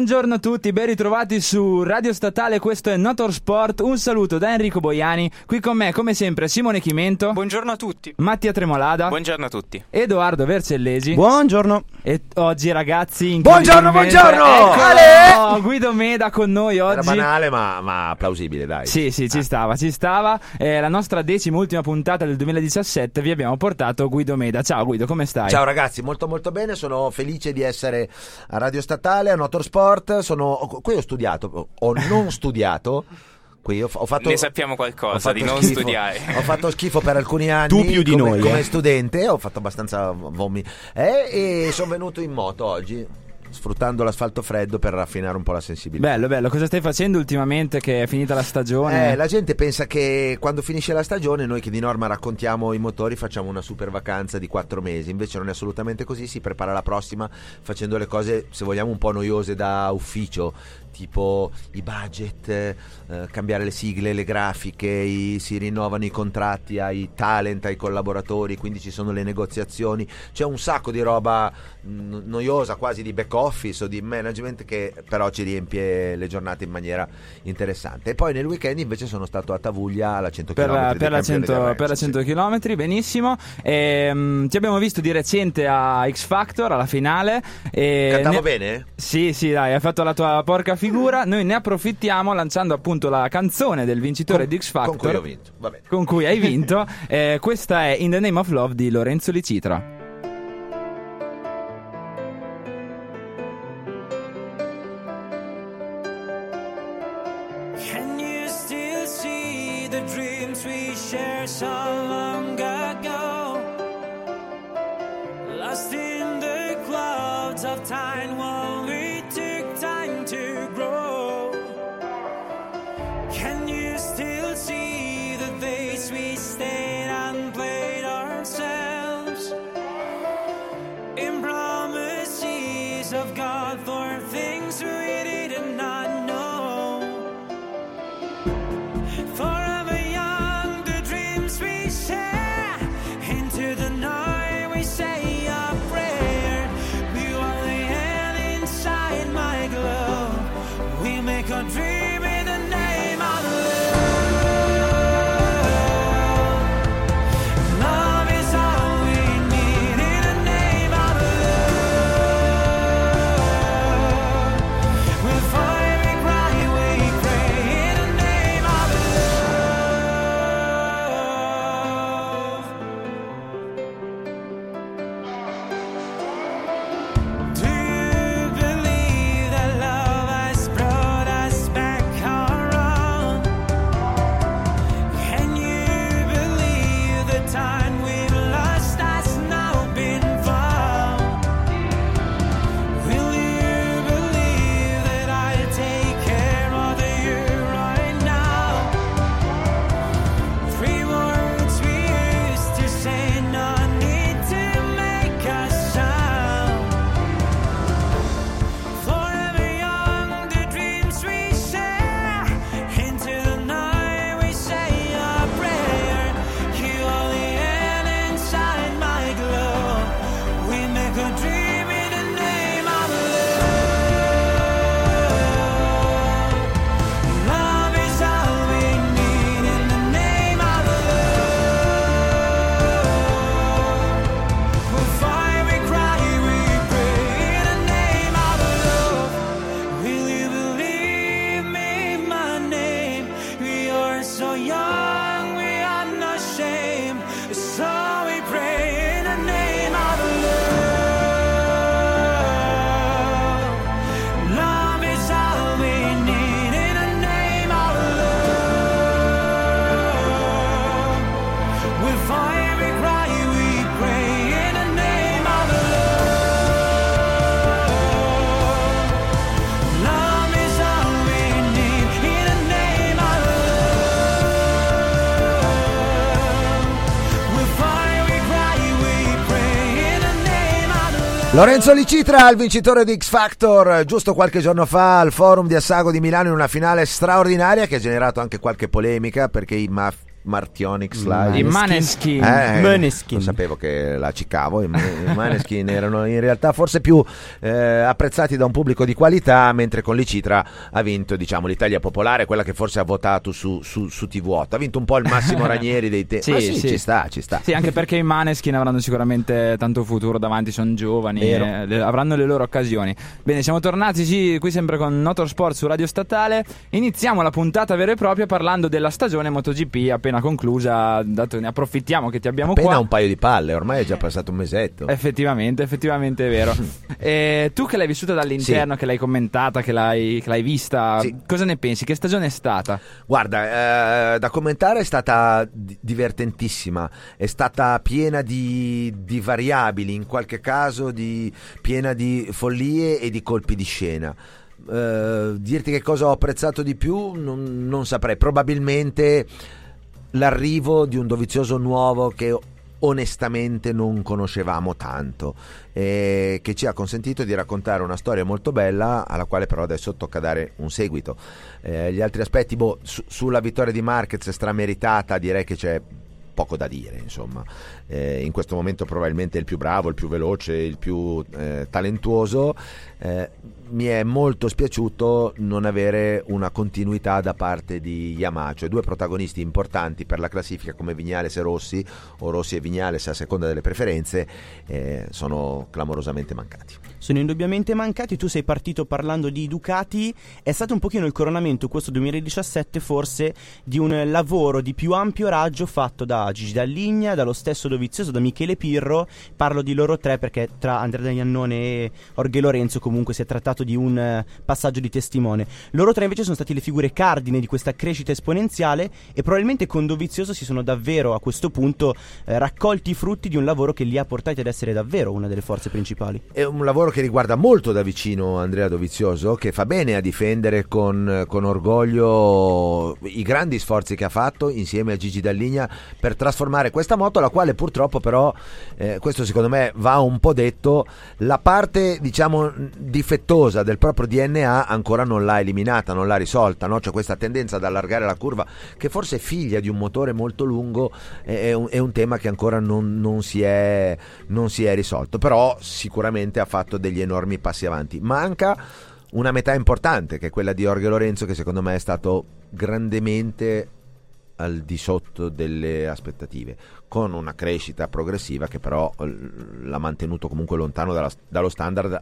Buongiorno a tutti, ben ritrovati su Radio Statale, questo è Notor Sport. Un saluto da Enrico Boiani, qui con me come sempre Simone Chimento. Buongiorno a tutti. Mattia Tremolada. Buongiorno a tutti. Edoardo Vercellesi. Buongiorno. E oggi ragazzi Buongiorno, buongiorno. Eccolo, Guido Meda con noi oggi. Era banale ma, ma plausibile dai. Sì, sì, ci stava, ci stava. È la nostra decima ultima puntata del 2017 vi abbiamo portato Guido Meda. Ciao Guido, come stai? Ciao ragazzi, molto molto bene, sono felice di essere a Radio Statale, a Notor Sport, sono, qui ho studiato, ho non studiato. Qui ho, ho fatto, ne sappiamo qualcosa di non schifo, studiare. Ho fatto schifo per alcuni anni. Tu più di come, noi, Come eh. studente, ho fatto abbastanza vomi. Eh, e sono venuto in moto oggi, sfruttando l'asfalto freddo per raffinare un po' la sensibilità. Bello, bello. Cosa stai facendo ultimamente che è finita la stagione? Eh, la gente pensa che quando finisce la stagione noi che di norma raccontiamo i motori facciamo una super vacanza di quattro mesi, invece non è assolutamente così, si prepara la prossima facendo le cose se vogliamo un po' noiose da ufficio, tipo i budget, eh, cambiare le sigle, le grafiche, i- si rinnovano i contratti ai talent, ai collaboratori, quindi ci sono le negoziazioni, c'è un sacco di roba mh, noiosa, quasi di back office o di management che però ci riempie le giornate in maniera interessante. E poi nel weekend invece sono stato a Tavuglia alla 100 per, km la, per la campioni 100, del Renzo, per la sì. 100 km, benissimo. Ehm, ti abbiamo visto di recente a X Factor, alla finale. E Cantavo ne- bene? Sì, sì, dai, hai fatto la tua porca figura. Noi ne approfittiamo lanciando appunto la canzone del vincitore di X Factor. Con cui ho vinto. Va bene. con cui hai vinto. Eh, questa è In the Name of Love di Lorenzo Licitra. Can you still Lorenzo Licitra, il vincitore di X Factor, giusto qualche giorno fa al forum di Assago di Milano in una finale straordinaria che ha generato anche qualche polemica perché i, maf- Martionics là. I Maneskin. Eh, Maneskin. Sapevo che la cicavo. I, Maneskin erano in realtà forse più eh, apprezzati da un pubblico di qualità, mentre con l'Icitra ha vinto diciamo, l'Italia Popolare, quella che forse ha votato su, su, su TV8. Ha vinto un po' il Massimo Ranieri dei tempi. Sì, sì, sì. ci sta, ci sta. Sì, anche perché i Maneskin avranno sicuramente tanto futuro davanti, sono giovani, eh, le- avranno le loro occasioni. Bene, siamo tornati sì, qui sempre con Notorsport su Radio Statale. Iniziamo la puntata vera e propria parlando della stagione MotoGP appena conclusa, dato ne approfittiamo che ti abbiamo Appena qua. un paio di palle, ormai è già passato un mesetto. Effettivamente, effettivamente è vero. E tu che l'hai vissuta dall'interno, che l'hai commentata, che l'hai, che l'hai vista, Sì. cosa ne pensi? Che stagione è stata? Guarda, eh, da commentare è stata di- divertentissima, è stata piena di, di variabili, in qualche caso di, piena di follie e di colpi di scena. Eh, dirti che cosa ho apprezzato di più non, non saprei, probabilmente l'arrivo di un Dovizioso nuovo che onestamente non conoscevamo tanto e che ci ha consentito di raccontare una storia molto bella alla quale però adesso tocca dare un seguito. Eh, gli altri aspetti boh, su- sulla vittoria di Marquez strameritata direi che c'è poco da dire insomma. Eh, in questo momento probabilmente il più bravo il più veloce il più eh, talentuoso. Eh, mi è molto spiaciuto non avere una continuità da parte di Yamaha, cioè due protagonisti importanti per la classifica come Vignales e Rossi, o Rossi e Vignales a seconda delle preferenze, eh, sono clamorosamente mancati. Sono indubbiamente mancati. Tu sei partito parlando di Ducati. È stato un pochino il coronamento, questo 2017, forse, di un lavoro di più ampio raggio fatto da Gigi Dalligna, dallo stesso Dovizioso, da Michele Pirro. Parlo di loro tre perché tra Andrea Dagnannone e Orghe Lorenzo comunque si è trattato di un eh, passaggio di testimone. Loro tre invece sono stati le figure cardine di questa crescita esponenziale e probabilmente con Dovizioso si sono davvero a questo punto eh, raccolti i frutti di un lavoro che li ha portati ad essere davvero una delle forze principali. È un lavoro che riguarda molto da vicino Andrea Dovizioso, che fa bene a difendere con, con orgoglio i grandi sforzi che ha fatto insieme a Gigi Dalligna per trasformare questa moto, la quale purtroppo però, eh, questo secondo me va un po' detto, la parte diciamo difettosa del proprio DNA ancora non l'ha eliminata, non l'ha risolta, no? c'è questa tendenza ad allargare la curva che forse è figlia di un motore molto lungo, è, un, è un tema che ancora non, non si è, non si è risolto, però sicuramente ha fatto degli enormi passi avanti. Manca una metà importante che è quella di Orge Lorenzo che secondo me è stato grandemente al di sotto delle aspettative con una crescita progressiva che però l'ha mantenuto comunque lontano dallo standard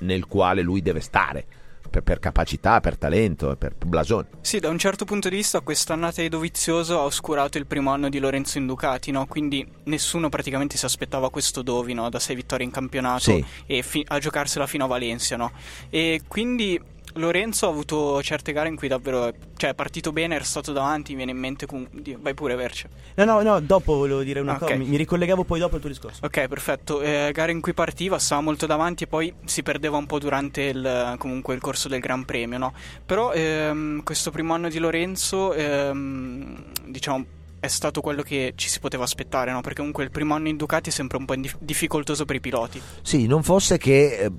nel quale lui deve stare per, per capacità, per talento per blasone. Sì, da un certo punto di vista quest'annata di Dovizioso ha oscurato il primo anno di Lorenzo in Ducati, no? Quindi nessuno praticamente si aspettava questo Dovi, no? Da sei vittorie in campionato Sì. e fi- a giocarsela fino a Valencia, no? E quindi Lorenzo ha avuto certe gare in cui davvero cioè, è partito bene, era stato davanti, mi viene in mente con... Vai pure Verce. No, no, no, dopo volevo dire una Ok. cosa, mi, mi ricollegavo poi dopo al tuo discorso. Ok, perfetto. Eh, gare in cui partiva, stava molto davanti e poi si perdeva un po' durante il, comunque il corso del Gran Premio, no? Però ehm, questo primo anno di Lorenzo, ehm, diciamo, è stato quello che ci si poteva aspettare, no? Perché comunque il primo anno in Ducati è sempre un po' dif- difficoltoso per i piloti. Sì, non fosse che eh,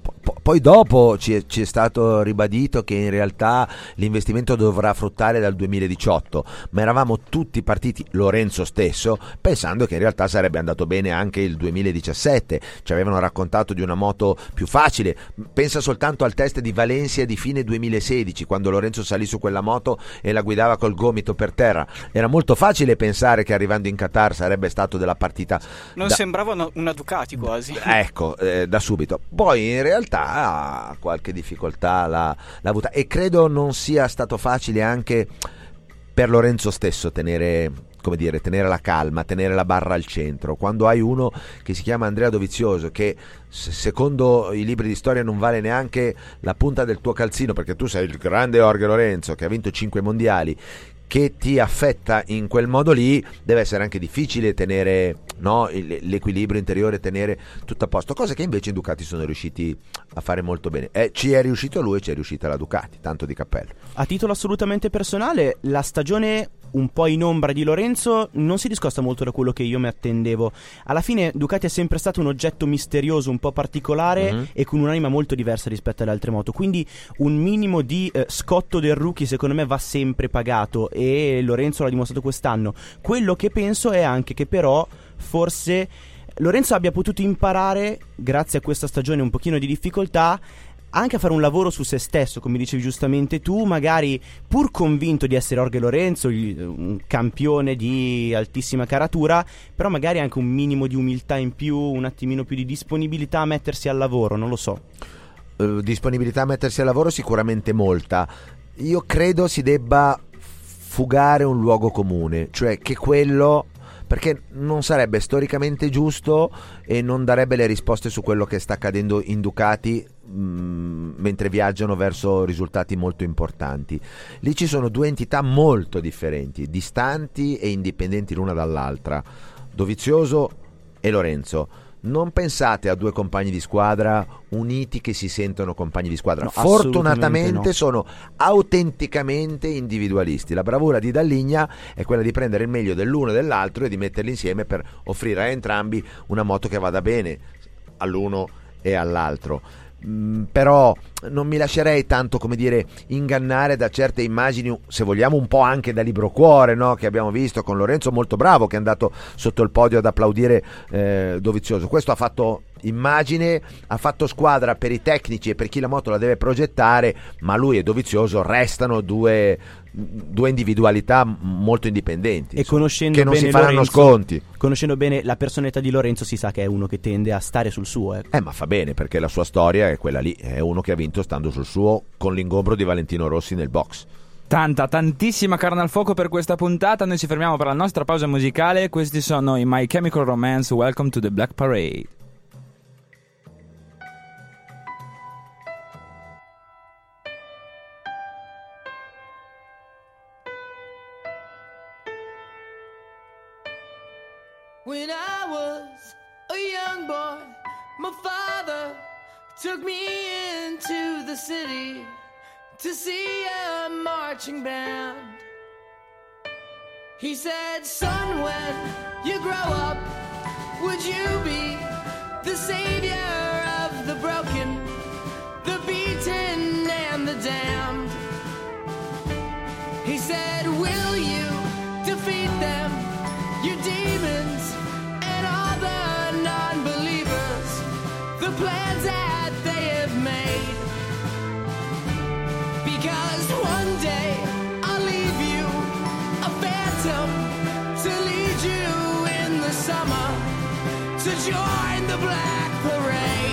poi dopo ci è, ci è stato ribadito che in realtà l'investimento dovrà fruttare dal 2018, ma eravamo tutti partiti, Lorenzo stesso, pensando che in realtà sarebbe andato bene anche il 2017. Ci avevano raccontato di una moto più facile. Pensa soltanto al test di Valencia di fine 2016, quando Lorenzo salì su quella moto e la guidava col gomito per terra. Era molto facile pensare che arrivando in Qatar sarebbe stato della partita Non da- sembrava una, una Ducati quasi. Ecco, eh, da subito. Poi in realtà qualche difficoltà l'ha, l'ha avuta e credo non sia stato facile anche per Lorenzo stesso tenere, come dire, tenere la calma, tenere la barra al centro. Quando hai uno che si chiama Andrea Dovizioso, che se- secondo i libri di storia non vale neanche la punta del tuo calzino, perché tu sei il grande Jorge Lorenzo che ha vinto 5 mondiali, che ti affetta in quel modo lì, deve essere anche difficile tenere no, il- l'equilibrio interiore, tenere tutto a posto, cosa che invece in Ducati sono riusciti a fare molto bene. Eh, ci è riuscito lui e ci è riuscita la Ducati, tanto di cappello. A titolo assolutamente personale, la stagione un po' in ombra di Lorenzo non si discosta molto da quello che io mi attendevo. Alla fine Ducati è sempre stato un oggetto misterioso, un po' particolare Mhm. e con un'anima molto diversa rispetto alle altre moto. Quindi un minimo di eh, scotto del rookie secondo me va sempre pagato e Lorenzo l'ha dimostrato quest'anno. Quello che penso è anche che però forse Lorenzo abbia potuto imparare, grazie a questa stagione un pochino di difficoltà, anche a fare un lavoro su se stesso, come dicevi giustamente tu, magari pur convinto di essere Orge Lorenzo, un campione di altissima caratura, però magari anche un minimo di umiltà in più, un attimino più di disponibilità a mettersi al lavoro, non lo so. Eh, disponibilità a mettersi al lavoro sicuramente molta. Io credo si debba fugare un luogo comune, cioè che quello perché non sarebbe storicamente giusto e non darebbe le risposte su quello che sta accadendo in Ducati mh, mentre viaggiano verso risultati molto importanti. Lì ci sono due entità molto differenti, distanti e indipendenti l'una dall'altra, Dovizioso e Lorenzo. Non pensate a due compagni di squadra uniti che si sentono compagni di squadra. No, Fortunatamente no. sono autenticamente individualisti. La bravura di Dalligna è quella di prendere il meglio dell'uno e dell'altro e di metterli insieme per offrire a entrambi una moto che vada bene all'uno e all'altro. Mm, però non mi lascerei tanto come dire ingannare da certe immagini se vogliamo un po' anche da libro cuore no? che abbiamo visto con Lorenzo molto bravo che è andato sotto il podio ad applaudire eh, Dovizioso questo ha fatto immagine ha fatto squadra per i tecnici e per chi la moto la deve progettare ma lui e Dovizioso restano due, due individualità molto indipendenti E insomma, che non si faranno Lorenzo- sconti Conoscendo bene la personalità di Lorenzo si sa che è uno che tende a stare sul suo, ecco. Eh, ma fa bene perché la sua storia è quella lì. È uno che ha vinto stando sul suo con l'ingombro di Valentino Rossi nel box. Tanta, tantissima carne al fuoco per questa puntata. Noi ci fermiamo per la nostra pausa musicale. Questi sono i My Chemical Romance. Welcome to the Black Parade. When I was a young boy, my father took me into the city to see a marching band. He said, Son, when you grow up, would you be the savior join the black parade.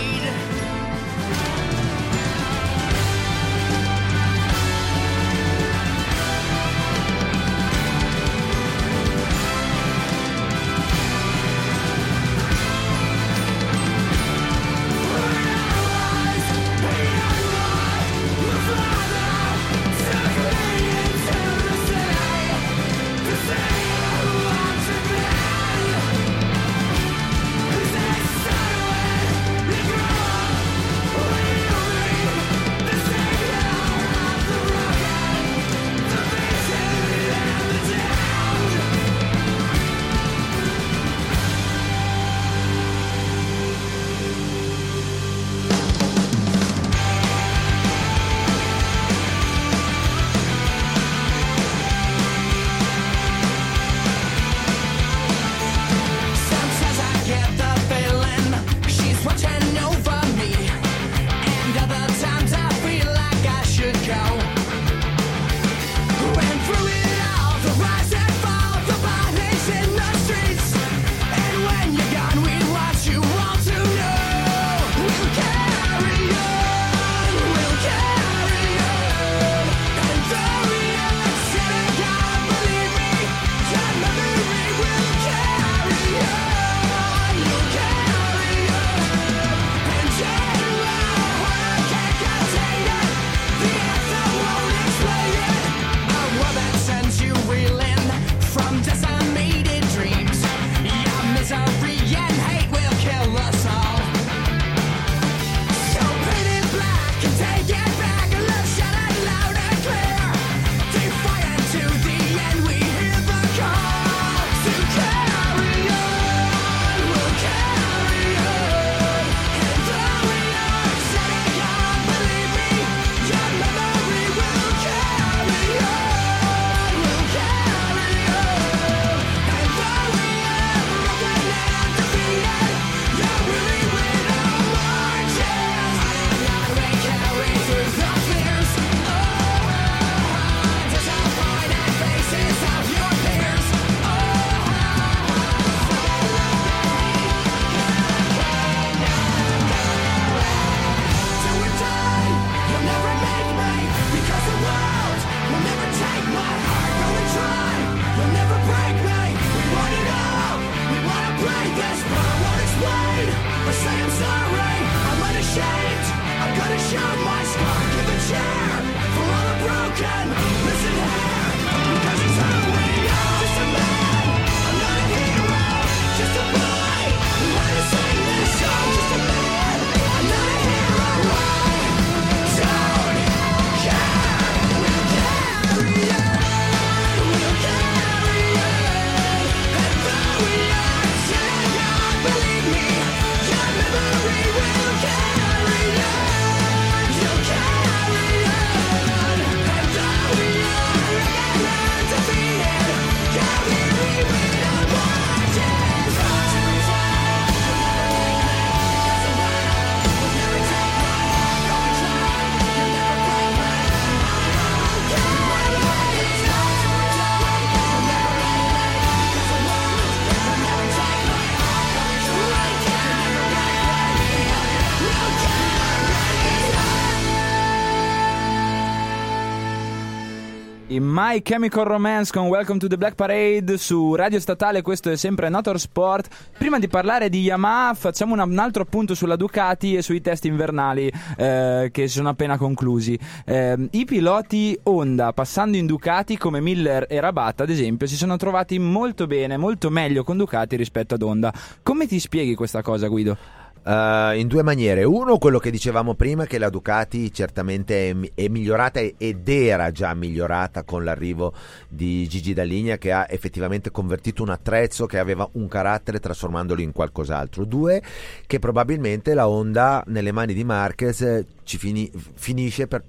My Chemical Romance con Welcome to the Black Parade su Radio Statale, questo è sempre Notor Sport. Prima di parlare di Yamaha facciamo un altro appunto sulla Ducati e sui test invernali eh, che sono appena conclusi. Eh, I piloti Honda passando in Ducati come Miller e Rabat ad esempio si sono trovati molto bene, molto meglio con Ducati rispetto ad Honda. Come ti spieghi questa cosa Guido? Uh, in due maniere. Uno, quello che dicevamo prima, che la Ducati certamente è, è migliorata ed era già migliorata con l'arrivo di Gigi Dalligna, che ha effettivamente convertito un attrezzo che aveva un carattere trasformandolo in qualcos'altro. Due, che probabilmente la Honda nelle mani di Marquez ci fini- finisce per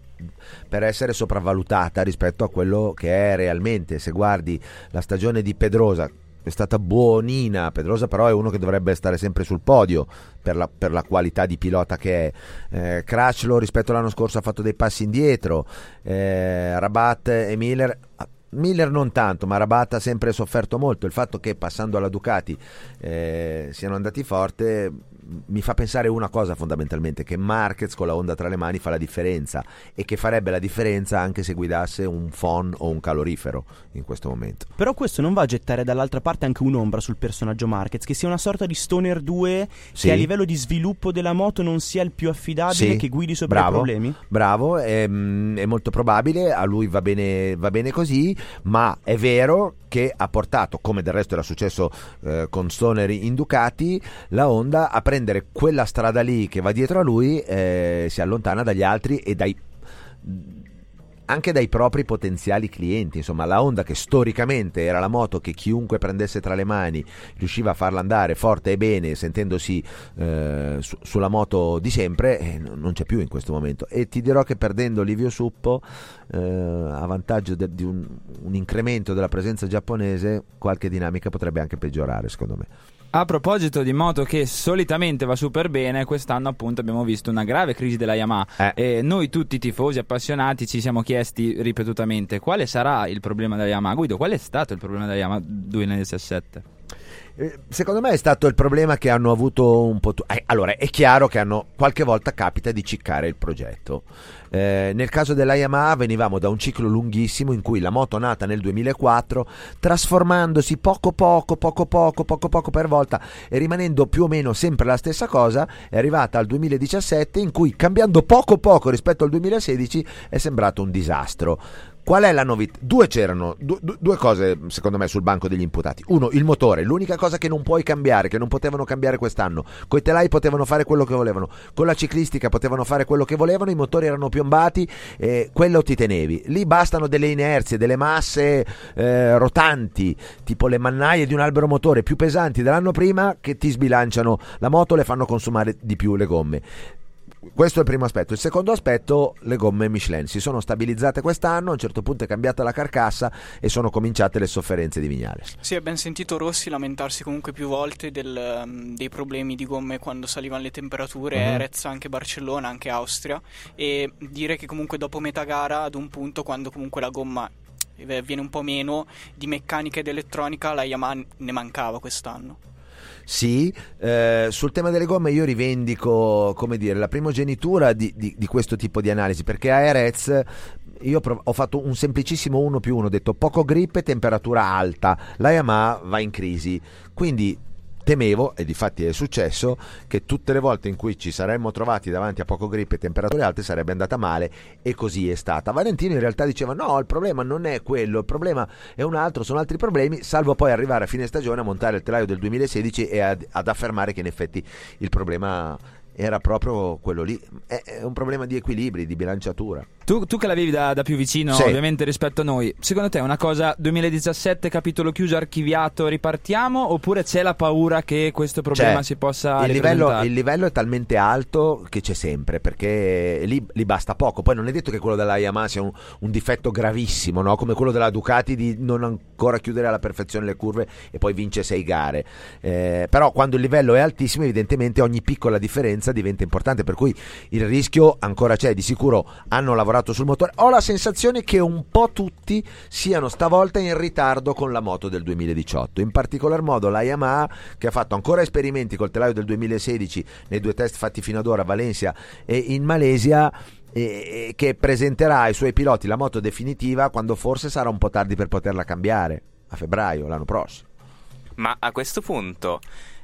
per essere sopravvalutata rispetto a quello che è realmente. Se guardi la stagione di Pedrosa, è stata buonina. Pedrosa, però, è uno che dovrebbe stare sempre sul podio per la, per la qualità di pilota che è. Eh, Crutchlow rispetto all'anno scorso ha fatto dei passi indietro. Eh, Rabat e Miller. Miller non tanto, ma Rabat ha sempre sofferto molto. Il fatto che passando alla Ducati eh, siano andati forte mi fa pensare una cosa fondamentalmente, che Marquez con la Honda tra le mani fa la differenza e che farebbe la differenza anche se guidasse un phon o un calorifero in questo momento. Però questo non va a gettare dall'altra parte anche un'ombra sul personaggio Marquez, che sia una sorta di Stoner 2 Sì. che a livello di sviluppo della moto non sia il più affidabile, Sì, che guidi sopra bravo, i problemi? Bravo, è, è molto probabile, a lui va bene, va bene così, ma è vero che ha portato, come del resto era successo eh, con Stoner in Ducati, la Honda a prendere quella strada lì che va dietro a lui, eh, si allontana dagli altri e dai anche dai propri potenziali clienti. Insomma, la Honda, che storicamente era la moto che chiunque prendesse tra le mani riusciva a farla andare forte e bene, sentendosi eh, su- sulla moto di sempre, eh, non c'è più in questo momento. E ti dirò che perdendo Livio Suppo, eh, a vantaggio de- di un, un incremento della presenza giapponese, qualche dinamica potrebbe anche peggiorare, secondo me. A proposito di moto che solitamente va super bene, quest'anno appunto abbiamo visto una grave crisi della Yamaha Eh. e noi tutti tifosi appassionati ci siamo chiesti ripetutamente quale sarà il problema della Yamaha. Guido, qual è stato il problema della Yamaha 2017? Eh, Secondo me è stato il problema che hanno avuto un po' tu- eh, allora, è chiaro che hanno qualche volta capita di ciccare il progetto. Eh, nel caso della Yamaha venivamo da un ciclo lunghissimo in cui la moto nata nel 2004, trasformandosi poco poco, poco poco, poco poco per volta e rimanendo più o meno sempre la stessa cosa, è arrivata al 2017 in cui cambiando poco poco rispetto al 2016 è sembrato un disastro. Qual è la novità? Due c'erano, du- du- due cose secondo me sul banco degli imputati. Uno, il motore, l'unica cosa che non puoi cambiare, che non potevano cambiare quest'anno. Coi telai potevano fare quello che volevano, con la ciclistica potevano fare quello che volevano, i motori erano piombati, eh, quello ti tenevi. Lì bastano delle inerzie, delle masse eh, rotanti, tipo le mannaie di un albero motore più pesanti dell'anno prima che ti sbilanciano la moto, le fanno consumare di più le gomme. Questo è il primo aspetto. Il secondo aspetto, le gomme Michelin si sono stabilizzate quest'anno, a un certo punto è cambiata la carcassa e sono cominciate le sofferenze di Vignales. Sì, abbiamo sentito Rossi lamentarsi comunque più volte del, um, dei problemi di gomme quando salivano le temperature, Mhm. Erez, anche Barcellona, anche Austria, e dire che comunque dopo metà gara, ad un punto, quando comunque la gomma eh, viene un po' meno di meccanica ed elettronica, la Yamaha ne mancava quest'anno. Sì, eh, sul tema delle gomme io rivendico, dire, la primogenitura di, di- di questo tipo di analisi, perché a Erez io prov- ho fatto un semplicissimo 1 più 1, ho detto poco grip e temperatura alta, la Yamaha va in crisi, quindi temevo, e difatti è successo, che tutte le volte in cui ci saremmo trovati davanti a poco grip e temperature alte sarebbe andata male e così è stata. Valentino in realtà diceva no, il problema non è quello, il problema è un altro, sono altri problemi, salvo poi arrivare a fine stagione a montare il telaio del 2016 e ad, ad affermare che in effetti il problema era proprio quello lì. È, è un problema di equilibri, di bilanciatura. Tu, tu che la vivi da, da più vicino, Sì. ovviamente rispetto a noi, secondo te è una cosa 2017, capitolo chiuso, archiviato, ripartiamo? Oppure c'è la paura che questo problema Cioè, si possa il livello, il livello è talmente alto che c'è sempre perché lì, lì basta poco poi non è detto che quello della Yamaha sia un, un difetto gravissimo no? come quello della Ducati di non ancora chiudere alla perfezione le curve e poi vince sei gare Eh, però quando il livello è altissimo evidentemente ogni piccola differenza diventa importante per cui il rischio ancora c'è di sicuro hanno lavorato sul motore ho la sensazione che un po' tutti siano stavolta in ritardo con la moto del 2018 in particolar modo la Yamaha che ha fatto ancora esperimenti col telaio del 2016 nei due test fatti fino ad ora a Valencia e in Malesia che presenterà ai suoi piloti la moto definitiva quando forse sarà un po' tardi per poterla cambiare a febbraio l'anno prossimo. Ma a questo punto,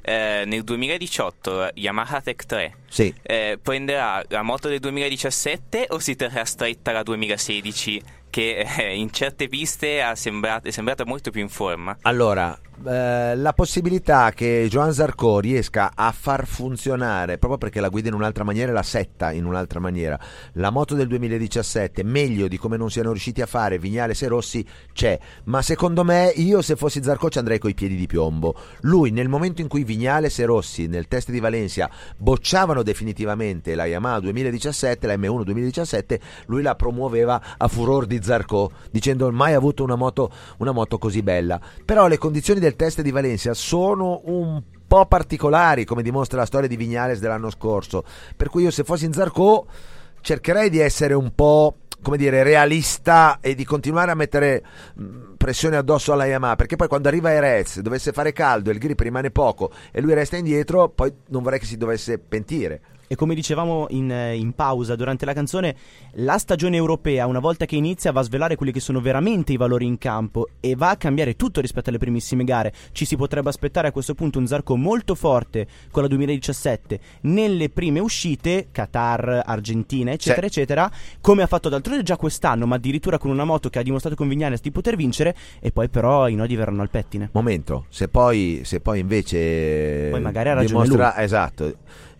eh, nel 2018 Yamaha Tech 3 Sì. eh, prenderà la moto del 2017 o si terrà stretta la 2016 che eh, in certe piste sembrato- è sembrata molto più in forma? Allora, eh, la possibilità che Joan Zarco riesca a far funzionare, proprio perché la guida in un'altra maniera e la setta in un'altra maniera, la moto del 2017 meglio di come non siano riusciti a fare Vignales e Rossi c'è, ma secondo me io se fossi Zarco ci andrei coi piedi di piombo. Lui nel momento in cui Vignales e Rossi nel test di Valencia bocciavano definitivamente la Yamaha 2017, la M1 2017, lui la promuoveva a furor di Zarco, dicendo mai avuto una moto, una moto così bella. Però le condizioni del test di Valencia sono un po' particolari, come dimostra la storia di Vignales dell'anno scorso. Per cui io se fossi in Zarco cercherei di essere un po' come dire realista e di continuare a mettere mh, pressione addosso alla Yamaha perché poi quando arriva Erez dovesse fare caldo e il grip rimane poco e lui resta indietro poi non vorrei che si dovesse pentire E come dicevamo in, eh, in pausa durante la canzone, la stagione europea, una volta che inizia, va a svelare quelli che sono veramente i valori in campo e va a cambiare tutto rispetto alle primissime gare. Ci si potrebbe aspettare a questo punto un Zarco molto forte con la 2017 nelle prime uscite, Qatar, Argentina, eccetera, Sì. eccetera, come ha fatto d'altronde già quest'anno, ma addirittura con una moto che ha dimostrato con Vignales di poter vincere, e poi però i nodi verranno al pettine. momento se poi, se poi invece Poi magari ha ragione dimostra esatto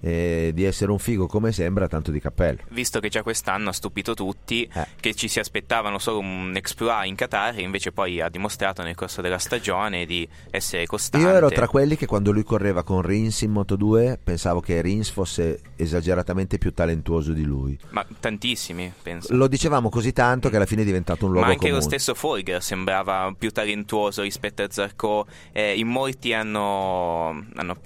eh, di essere un figo come sembra tanto di cappello Visto che già quest'anno ha stupito tutti, Eh. che ci si aspettavano solo un exploit in Qatar, e invece poi ha dimostrato nel corso della stagione di essere costante. Io ero tra quelli che quando lui correva con Rins in Moto 2 pensavo che Rins fosse esageratamente più talentuoso di lui. Ma tantissimi, penso. Lo dicevamo così tanto che alla fine è diventato un luogo Ma anche comune. lo stesso Folger sembrava più talentuoso rispetto a Zarco. Eh, in molti hanno, hanno-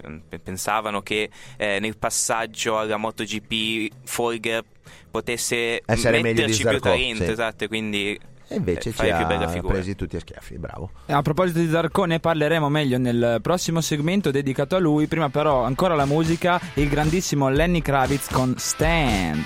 pensavano che eh, nel passaggio alla MotoGP Folger potesse Essere meglio di metterci più Zarco, talento, sì. esatto, quindi E invece eh, ci ha presi tutti a schiaffi, bravo. E A proposito di Zarco ne parleremo meglio nel prossimo segmento dedicato a lui. Prima però ancora la musica, il grandissimo Lenny Kravitz con Stand.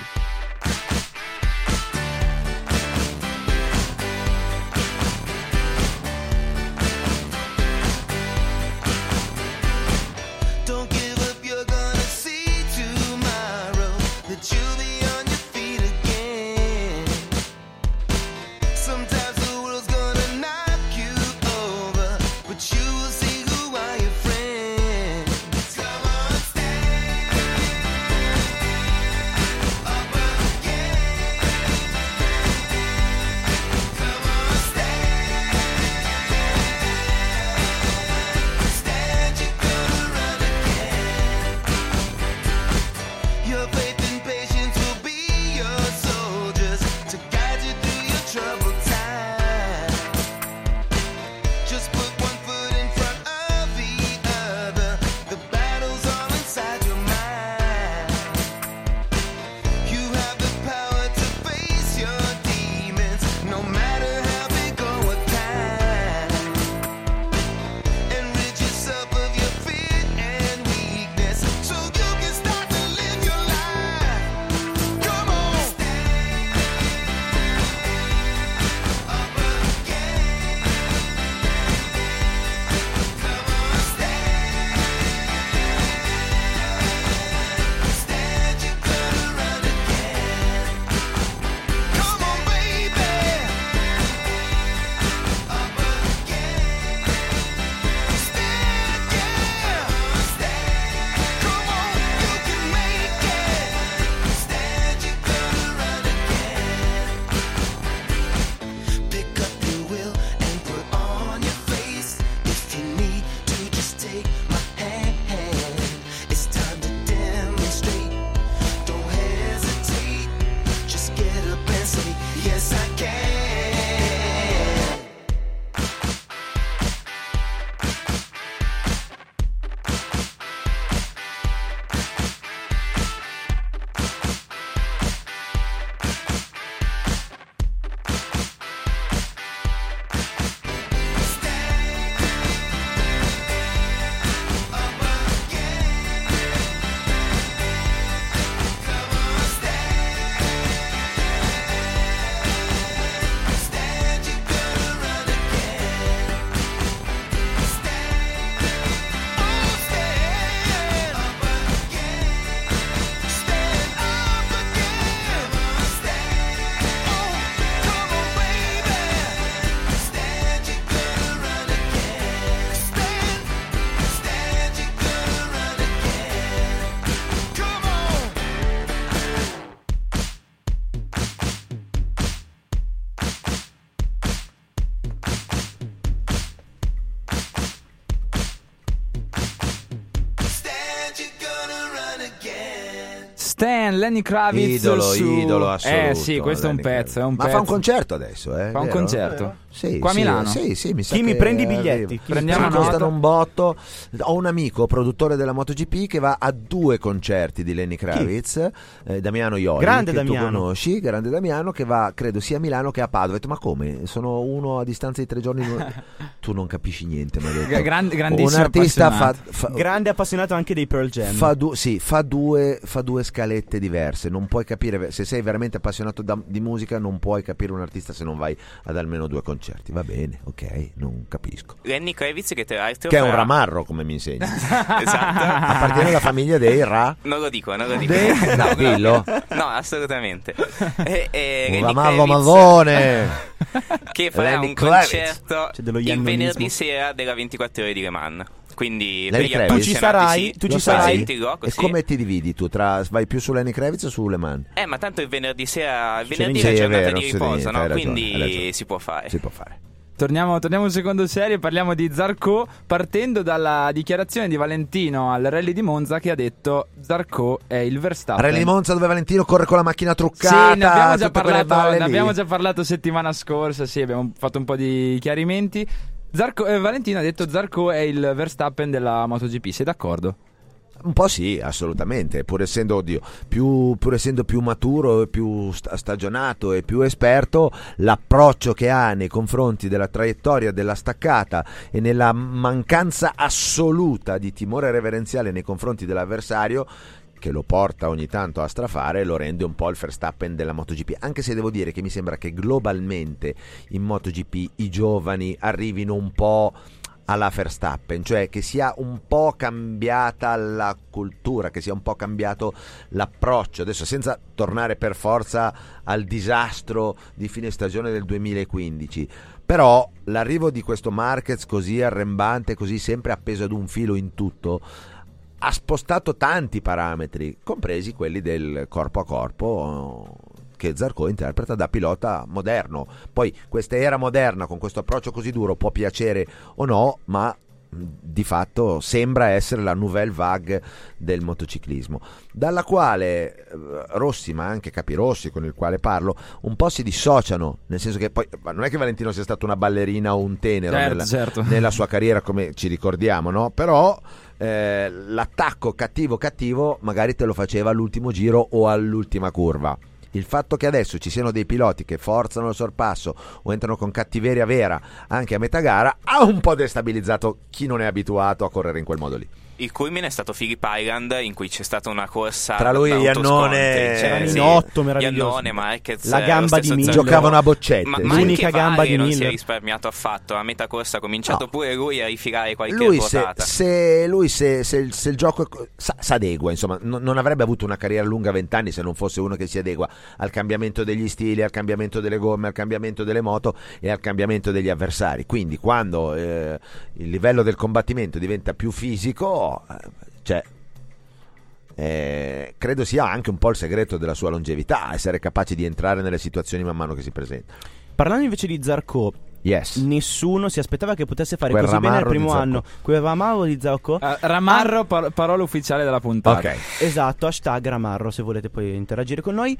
Stan, Lenny Kravitz Idolo, su... idolo assoluto. Eh sì, questo è un Lenny pezzo, è un Ma pezzo. fa un concerto adesso, eh? Fa un vero? concerto. Sì, Qua a sì, Milano? Sì, sì, mi sa Chi mi prende i biglietti? Prendiamo nota. costano un botto. Ho un amico, produttore della MotoGP, che va a due concerti di Lenny Kravitz, eh, Damiano Ioli, Grande che Damiano. tu conosci, grande Damiano, che va, credo, sia a Milano che a Padova. Ho detto, ma come? Sono uno a distanza di tre giorni. tu non capisci niente, mi detto. Gra- gran- grandissimo un artista fa, appassionato. fa- Grande appassionato anche dei Pearl Jam. Fa, du- sì, fa due, fa due scalette diverse. Non puoi capire, se sei veramente appassionato da- di musica, non puoi capire un artista se non vai ad almeno due concerti. Va bene, ok, non capisco. Lenny Kravitz che tra l'altro Che è un farà- ramarro, come mi insegni. esatto. Appartiene alla famiglia dei Ra. Non lo dico, non lo dico. Dei- no, dillo. No, assolutamente. E, e Un Lenny ramarro Kravitz marrone. che farà Lenny un Kravitz. concerto C'è dello il venerdì sera della 24 ore di Le Mans. Quindi Lenny per gli Kravitz. Tu ci sarai? sì. Tu ci sarai? Rocco, E sì. come ti dividi tu? Tra, vai più su Lenny Kravitz o su Le Mans? Eh, ma tanto il venerdì sera, il C'è venerdì Sì, è giornata vero, di riposo, no? ragione, Quindi si può fare. Si può fare. Torniamo, torniamo un secondo serio e parliamo di Zarco partendo dalla dichiarazione di Valentino al rally di Monza che ha detto Zarco è il Verstappen. Rally Monza dove Valentino corre con la macchina truccata. Sì, ne abbiamo, già parlato, ne abbiamo già parlato settimana scorsa, sì, abbiamo fatto un po' di chiarimenti. Zarco- eh, Valentino ha detto Zarco è il Verstappen della MotoGP, sei d'accordo? Un po' sì, assolutamente, pur essendo, oddio, più, pur essendo più maturo più sta- stagionato e più esperto, l'approccio che ha nei confronti della traiettoria della staccata e nella mancanza assoluta di timore reverenziale nei confronti dell'avversario che lo porta ogni tanto a strafare lo rende un po' il Verstappen della MotoGP. Anche se devo dire che mi sembra che globalmente in MotoGP i giovani arrivino un po' alla Verstappen, cioè che sia un po' cambiata la cultura, che sia un po' cambiato l'approccio, adesso senza tornare per forza al disastro di fine stagione del 2015, però l'arrivo di questo Marquez così arrembante, così sempre appeso ad un filo in tutto, ha spostato tanti parametri, compresi quelli del corpo a corpo che Zarco interpreta da pilota moderno. Poi questa era moderna con questo approccio così duro può piacere o no, ma di fatto sembra essere la nouvelle vague del motociclismo, dalla quale eh, Rossi, ma anche Capirossi con il quale parlo, un po' si dissociano, nel senso che poi non è che Valentino sia stato una ballerina o un tenero Certo, nella, certo. nella sua carriera come ci ricordiamo, no? Però eh, l'attacco cattivo cattivo magari te lo faceva all'ultimo giro o all'ultima curva. Il fatto che adesso ci siano dei piloti che forzano il sorpasso o entrano con cattiveria vera anche a metà gara ha un po' destabilizzato chi non è abituato a correre in quel modo lì. Il culmine è stato Phillip Island in cui c'è stata una corsa Tra lui e Iannone- cioè, in sì, otto meraviglioso. Iannone, Marquez, La eh, gamba di. Zarco. Giocavano a boccette. Ma, ma L'unica gamba di non si è risparmiato affatto. A metà corsa ha cominciato No. pure lui a rifilare qualche lui se, se, lui se, se il, se il gioco sa, si adegua, insomma, non, non avrebbe avuto una carriera lunga vent'anni se non fosse uno che si adegua al cambiamento degli stili, al cambiamento delle gomme, al cambiamento delle moto e al cambiamento degli avversari. Quindi quando eh, il livello del combattimento diventa più fisico, cioè, eh, credo sia anche un po' il segreto della sua longevità, essere capace di entrare nelle situazioni man mano che si presentano. Parlando invece di Zarco, Yes. nessuno si aspettava che potesse fare Quel così bene di primo anno. Quel ramarro di Zarco? Eh, Ramarro, par- parola ufficiale della puntata. Ok. Esatto, hashtag Ramarro se volete poi interagire con noi.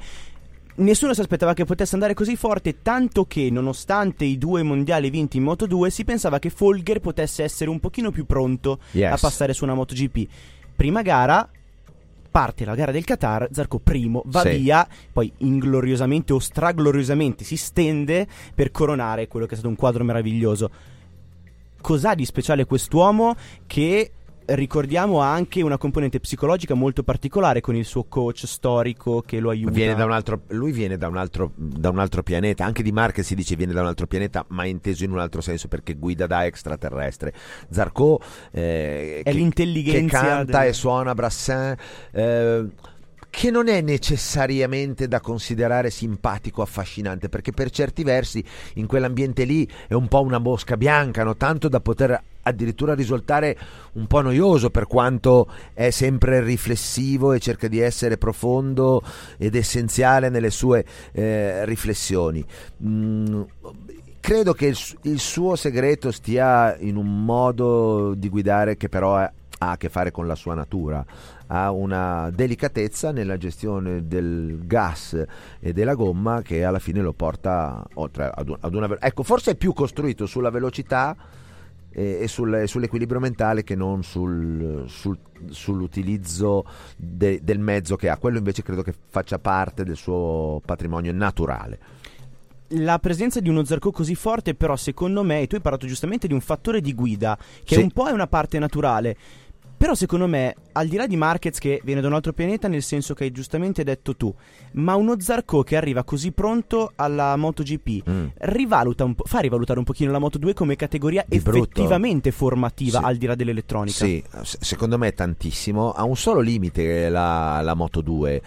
Nessuno si aspettava che potesse andare così forte, tanto che nonostante i due mondiali vinti in Moto 2 si pensava che Folger potesse essere un pochino più pronto Yes. a passare su una MotoGP. Prima gara, parte la gara del Qatar, Zarco primo, va Sì. via, poi ingloriosamente o stragloriosamente si stende per coronare quello che è stato un quadro meraviglioso. Cos'ha di speciale quest'uomo che ricordiamo ha anche una componente psicologica molto particolare con il suo coach storico che lo aiuta. Viene da un altro, lui viene da un, altro, da un altro pianeta, anche di Marquez si dice viene da un altro pianeta, ma inteso in un altro senso perché guida da extraterrestre. Zarco eh, È che, l'intelligenza che canta del- e suona Brassin, eh, che non è necessariamente da considerare simpatico, affascinante, perché per certi versi in quell'ambiente lì è un po' una mosca bianca, no? tanto da poter addirittura risultare un po' noioso per quanto è sempre riflessivo e cerca di essere profondo ed essenziale nelle sue eh, riflessioni. Mm, credo che il, il suo segreto stia in un modo di guidare che però è ha a che fare con la sua natura, ha una delicatezza nella gestione del gas e della gomma che alla fine lo porta oltre ad, un- ad una... ve- Ecco, forse è più costruito sulla velocità e, e sul- sull'equilibrio mentale che non sul- sul- sull'utilizzo de- del mezzo che ha. Quello invece credo che faccia parte del suo patrimonio naturale. La presenza di uno Zarco così forte, però, secondo me, e tu hai parlato giustamente di un fattore di guida, che Sì. un po' è una parte naturale. Però secondo me, al di là di Marquez che viene da un altro pianeta, nel senso che hai giustamente detto tu, ma uno Zarco che arriva così pronto alla MotoGP, Mm. rivaluta un po', fa rivalutare un pochino la Moto 2 come categoria Di brutto. effettivamente formativa, Sì. al di là dell'elettronica. Sì, se- secondo me tantissimo. Ha un solo limite la, la Moto 2.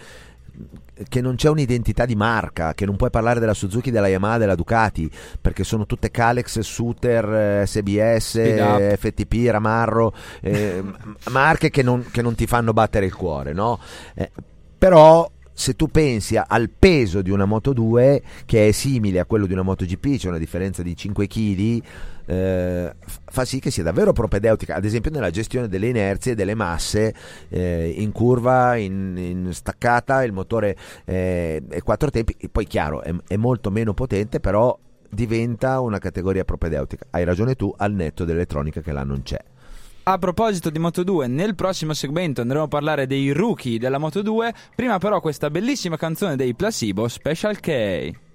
Che non c'è un'identità di marca, che non puoi parlare della Suzuki, della Yamaha, della Ducati, perché sono tutte Calex, Suter, SBS, eh, FTP, Ramarro, eh, marche che non, che non ti fanno battere il cuore, no? Eh, però se tu pensi al peso di una Moto 2 che è simile a quello di una MotoGP, c'è una differenza di 5 kg, eh, fa sì che sia davvero propedeutica, ad esempio nella gestione delle inerzie e delle masse eh, in curva, in, in staccata, il motore eh, è quattro tempi, poi chiaro è, è molto meno potente, però diventa una categoria propedeutica. Hai ragione tu, al netto dell'elettronica che là non c'è. A proposito di Moto2, nel prossimo segmento andremo a parlare dei rookie della Moto2. Prima però questa bellissima canzone dei Placebo, Special K.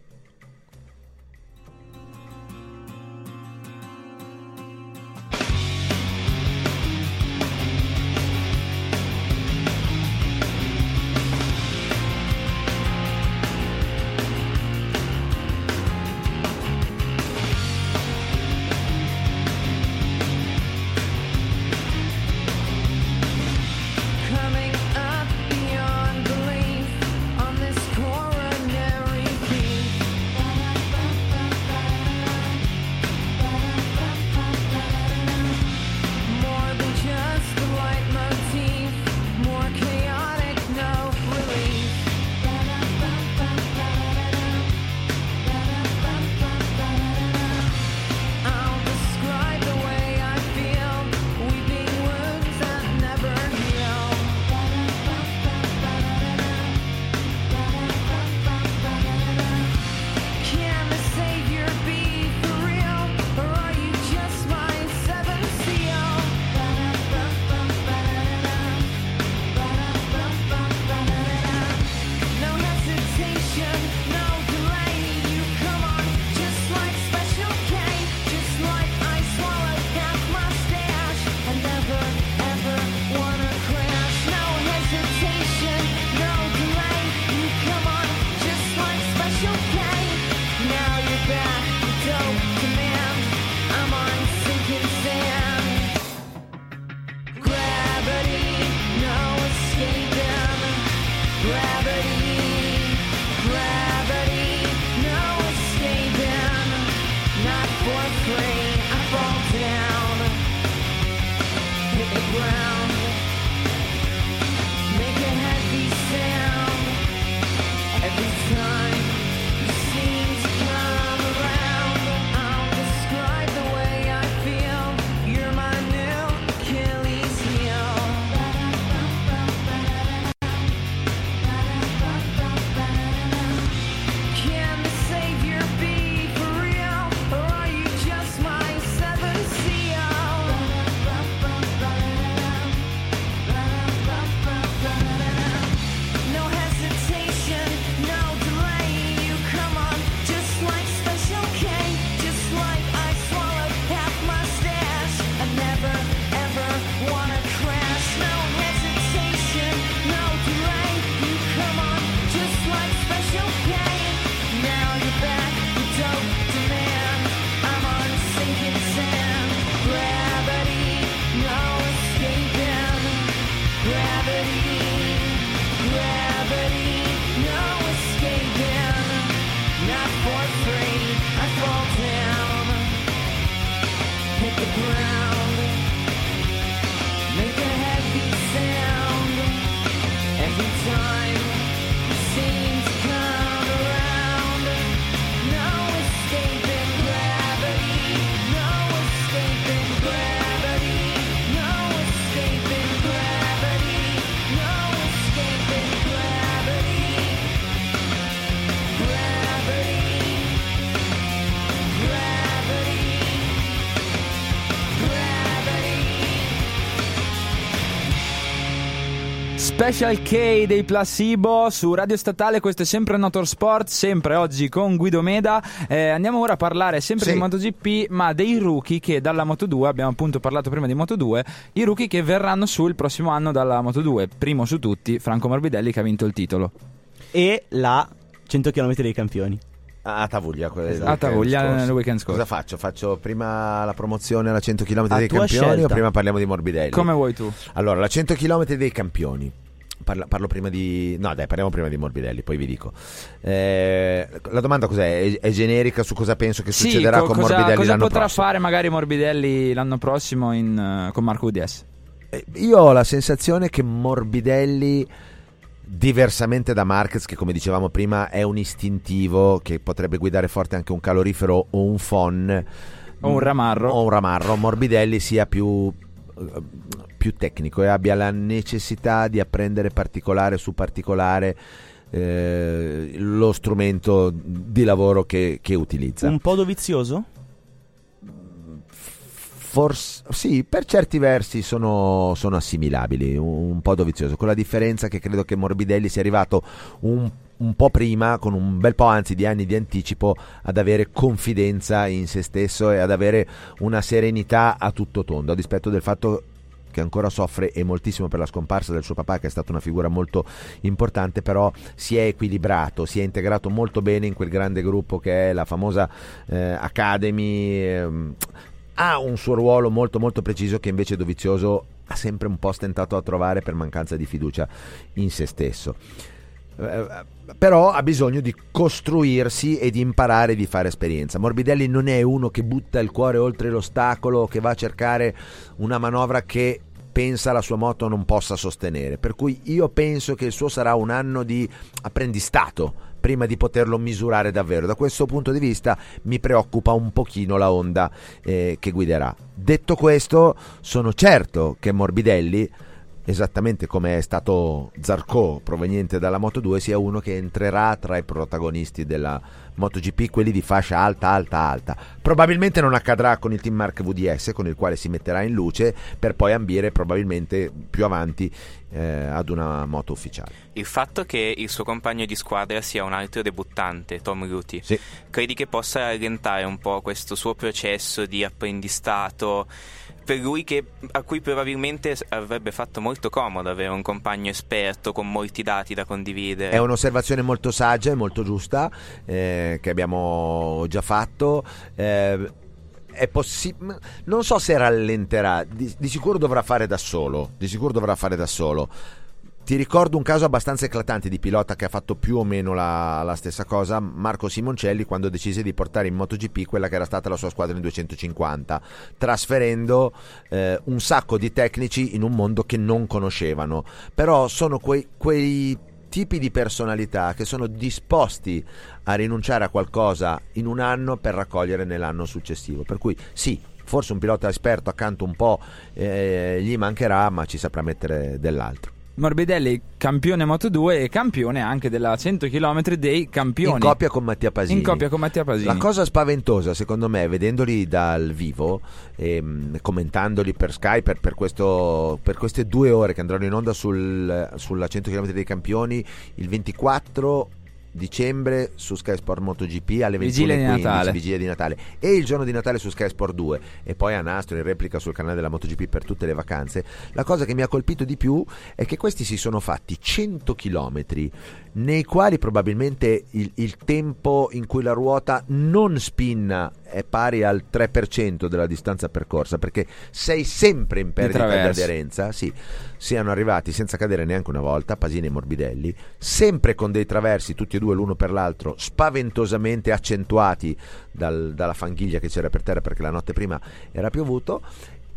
Special K dei Placebo su Radio Statale, questo è sempre Notor Sport, sempre oggi con Guido Meda. Eh, andiamo ora a parlare sempre Sì. di MotoGP, ma dei rookie che dalla Moto2, abbiamo appunto parlato prima di Moto2, i rookie che verranno su il prossimo anno dalla Moto2. Primo su tutti, Franco Morbidelli che ha vinto il titolo. E la 100 km dei campioni. A Tavuglia, quella del A Tavuglia weekend nel scorso. weekend scorso. Cosa faccio? Faccio prima la promozione alla 100 km A dei campioni o scelta. prima parliamo di Morbidelli? Come vuoi tu? Allora, la 100 km dei campioni. Parla- parlo prima di. No, dai, parliamo prima di Morbidelli, poi vi dico. Eh, la domanda cos'è? È, è generica su cosa penso che Sì, succederà co- con cosa, Morbidelli cosa l'anno potrà prossimo? fare magari Morbidelli l'anno prossimo in, eh, con Marco UDS? Eh, Io ho la sensazione che Morbidelli, diversamente da Marquez, che come dicevamo prima è un istintivo che potrebbe guidare forte anche un calorifero o un phon O un ramarro. o un ramarro, Morbidelli sia più, più tecnico e abbia la necessità di apprendere particolare su particolare eh, lo strumento di lavoro che, che utilizza. Un po' dovizioso? Forse sì, per certi versi sono, sono assimilabili, un, un po' dovizioso, con la differenza che credo che Morbidelli sia arrivato un, un po' prima, con un bel po' anzi di anni di anticipo, ad avere confidenza in se stesso e ad avere una serenità a tutto tondo, a dispetto del fatto che ancora soffre e moltissimo per la scomparsa del suo papà che è stata una figura molto importante però si è equilibrato si è integrato molto bene in quel grande gruppo che è la famosa eh, Academy ehm, ha un suo ruolo molto molto preciso che invece Dovizioso ha sempre un po' stentato a trovare per mancanza di fiducia in se stesso. Eh, però ha bisogno di costruirsi e di imparare di fare esperienza. Morbidelli non è uno che butta il cuore oltre l'ostacolo, che va a cercare una manovra che pensa la sua moto non possa sostenere. Per cui io penso che il suo sarà un anno di apprendistato prima di poterlo misurare davvero. Da questo punto di vista mi preoccupa un pochino la Honda eh, che guiderà. Detto questo, sono certo che Morbidelli esattamente come è stato Zarco proveniente dalla Moto 2 sia uno che entrerà tra i protagonisti della MotoGP quelli di fascia alta alta alta probabilmente non accadrà con il team Mark VDS con il quale si metterà in luce per poi ambire probabilmente più avanti eh, ad una moto ufficiale Il fatto che il suo compagno di squadra sia un altro debuttante, Tom Ruti, sì. credi che possa rallentare un po' questo suo processo di apprendistato per lui che, a cui probabilmente avrebbe fatto molto comodo avere un compagno esperto con molti dati da condividere. È un'osservazione molto saggia e molto giusta eh, che abbiamo già fatto. Eh, è possibile. Non so se rallenterà, di, di sicuro dovrà fare da solo. Di sicuro dovrà fare da solo. Ti ricordo un caso abbastanza eclatante di pilota che ha fatto più o meno la, la stessa cosa, Marco Simoncelli, quando decise di portare in MotoGP quella che era stata la sua squadra in 250, trasferendo eh, un sacco di tecnici in un mondo che non conoscevano. Però sono quei, quei tipi di personalità che sono disposti a rinunciare a qualcosa in un anno per raccogliere nell'anno successivo. Per cui sì, forse un pilota esperto accanto un po' eh, gli mancherà, ma ci saprà mettere dell'altro. Morbidelli campione Moto2 e campione anche della 100 km dei campioni. In coppia con Mattia Pasini. In coppia con Mattia Pasini. La cosa spaventosa, secondo me, vedendoli dal vivo, ehm, commentandoli per Skype per, per, questo, per queste due ore che andranno in onda sul, sulla 100 km dei campioni, il 24 dicembre su Sky Sport MotoGP alle 21.15 Vigilia di Natale. vigilia di Natale e il giorno di Natale su Sky Sport 2 e poi a Nastro in replica sul canale della MotoGP per tutte le vacanze la cosa che mi ha colpito di più è che questi si sono fatti 100 km nei quali probabilmente il, il tempo in cui la ruota non spinna è pari al 3% della distanza percorsa perché sei sempre in perdita di traverso. aderenza sì, siano arrivati senza cadere neanche una volta Pasini e Morbidelli sempre con dei traversi tutti e due l'uno per l'altro spaventosamente accentuati dal- dalla fanghiglia che c'era per terra perché la notte prima era piovuto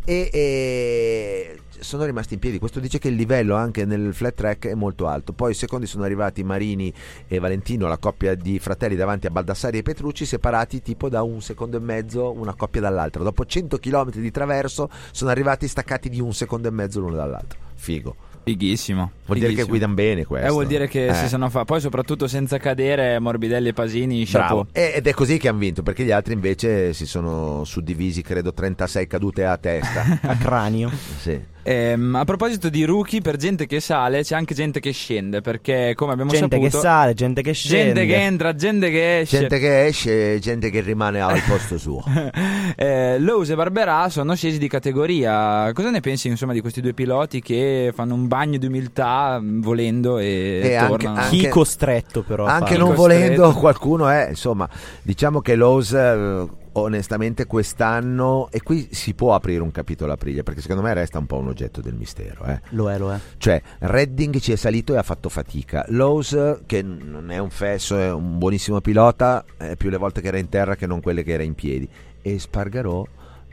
e, e sono rimasti in piedi. Questo dice che il livello anche nel flat track è molto alto. Poi, secondi sono arrivati Marini e Valentino, la coppia di fratelli davanti a Baldassari e Petrucci, separati tipo da un secondo e mezzo, una coppia dall'altra. Dopo 100 km di traverso, sono arrivati staccati di un secondo e mezzo l'uno dall'altro. Figo. Fighissimo. Vuol dire che guidano bene questo. Eh, vuol dire che Eh. si sono fa. Poi, soprattutto senza cadere, Morbidelli e Pasini. Chapeau. Bravo. E- Ed è così che hanno vinto, perché gli altri invece si sono suddivisi, credo, 36 cadute a testa. A cranio. sì. Ehm, a proposito di rookie, per gente che sale c'è anche gente che scende, perché come abbiamo Gente che saputo... sale, gente che scende. Gente che entra, gente che esce. Gente che esce e gente che rimane al posto suo. eh, Lowe's e Barberà sono scesi di categoria. Cosa ne pensi insomma di questi due piloti che fanno un bagno di umiltà mh, volendo e, E anche- tornano? anche- Chi costretto però. Anche non Costretto. volendo qualcuno è, insomma, diciamo che Lowe's eh, onestamente quest'anno e qui si può aprire un capitolo aprile perché secondo me resta un po' un oggetto del mistero, eh. Lo è, lo è. Cioè, Redding ci è salito e ha fatto fatica. Lowe's, che non è un fesso, è un buonissimo pilota, è più le volte che era in terra che non quelle che era in piedi. E Spargarò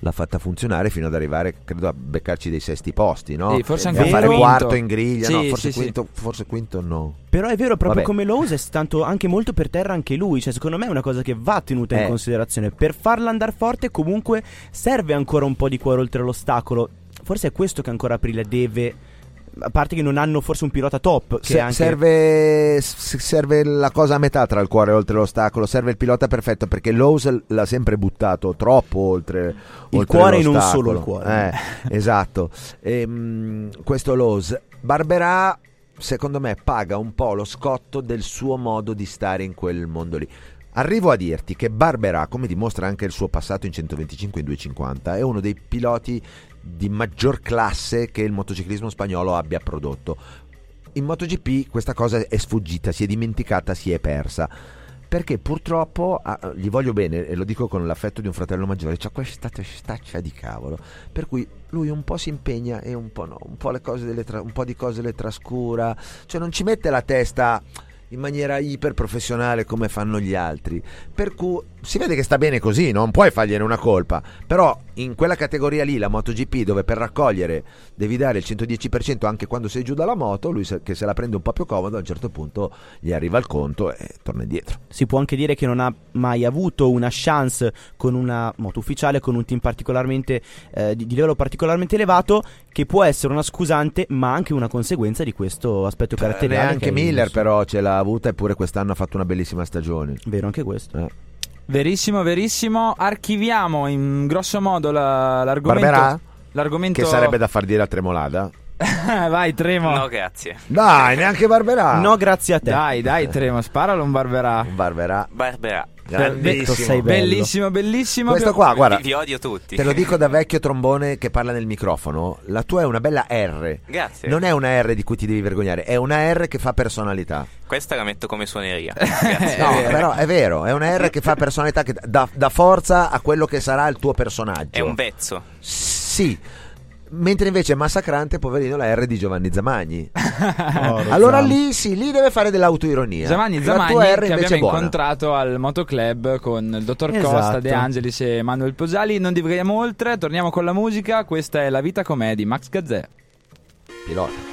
l'ha fatta funzionare fino ad arrivare, credo, a beccarci dei sesti posti, no? Sì, forse anche a fare quinto. quarto in griglia, no? Sì, Forse, sì, sì. quinto, forse quinto no. Però è vero, proprio Vabbè. come Lowe's è stato anche molto per terra anche lui. Cioè, secondo me è una cosa che va tenuta Eh. in considerazione. Per farla andare forte, comunque, serve ancora un po' di cuore oltre l'ostacolo. Forse è questo che ancora Aprile deve. A parte che non hanno forse un pilota top. Che Se- anche... serve, serve la cosa a metà tra il cuore e oltre l'ostacolo, serve il pilota perfetto perché Lowe's l'ha sempre buttato troppo oltre, Il oltre cuore e non solo il cuore. Eh, esatto. Ehm, questo Lowe's. Barberà, secondo me, paga un po' lo scotto del suo modo di stare in quel mondo lì. Arrivo a dirti che Barberà, come dimostra anche il suo passato in 125 e 250, è uno dei piloti di maggior classe che il motociclismo spagnolo abbia prodotto. In MotoGP questa cosa è sfuggita, si è dimenticata, si è persa. Perché purtroppo ah, gli voglio bene, e lo dico con l'affetto di un fratello maggiore, c'ha questa testaccia di cavolo. Per cui lui un po' si impegna e un po' no, un po', tra- un po' di cose le trascura, cioè non ci mette la testa in maniera iper professionale come fanno gli altri. Per cui si vede che sta bene così, non puoi fargliene una colpa. Però in quella categoria lì, la MotoGP, dove per raccogliere devi dare il 110% anche quando sei giù dalla moto, lui che se la prende un po' più comodo, a un certo punto gli arriva il conto e torna indietro. Si può anche dire che non ha mai avuto una chance con una moto ufficiale, con un team particolarmente eh, di, di livello particolarmente elevato, che può essere una scusante, ma anche una conseguenza di questo aspetto caratteriale. che Neanche Miller però ce l'ha avuta eppure quest'anno ha fatto una bellissima stagione. Vero anche questo. Eh. Verissimo, verissimo. Archiviamo in grosso modo la- l'argomento. Barberà? L'argomento Che sarebbe da far dire a Tremolada. Vai, Tremo. No, grazie. Dai, neanche Barberà. No, grazie a te. Dai, dai, Tremo, sparalo un Barberà. Barberà. Barberà. Detto sei bello. Bellissimo, bellissimo. Questo qua, guarda, Vi, vi odio tutti. te lo dico da vecchio trombone che parla nel microfono. La tua è una bella R. Grazie. Non è una R di cui ti devi vergognare, è una R che fa personalità. Questa la metto come suoneria. Grazie. No, però è vero, è una R che fa personalità, che dà, dà forza a quello che sarà il tuo personaggio. È un vezzo. Sì. Mentre invece è massacrante, poverino, la R di Giovanni Zamagni. Allora Zam. lì sì, lì deve fare dell'autoironia. Zamagni, La Zamagni che abbiamo buona. incontrato al Motoclub con il dottor Esatto. Costa, De Angelis e Manuel Posali. Non divaghiamo oltre, torniamo con la musica. Questa è La vita com'è di Max Gazzè. Pilota.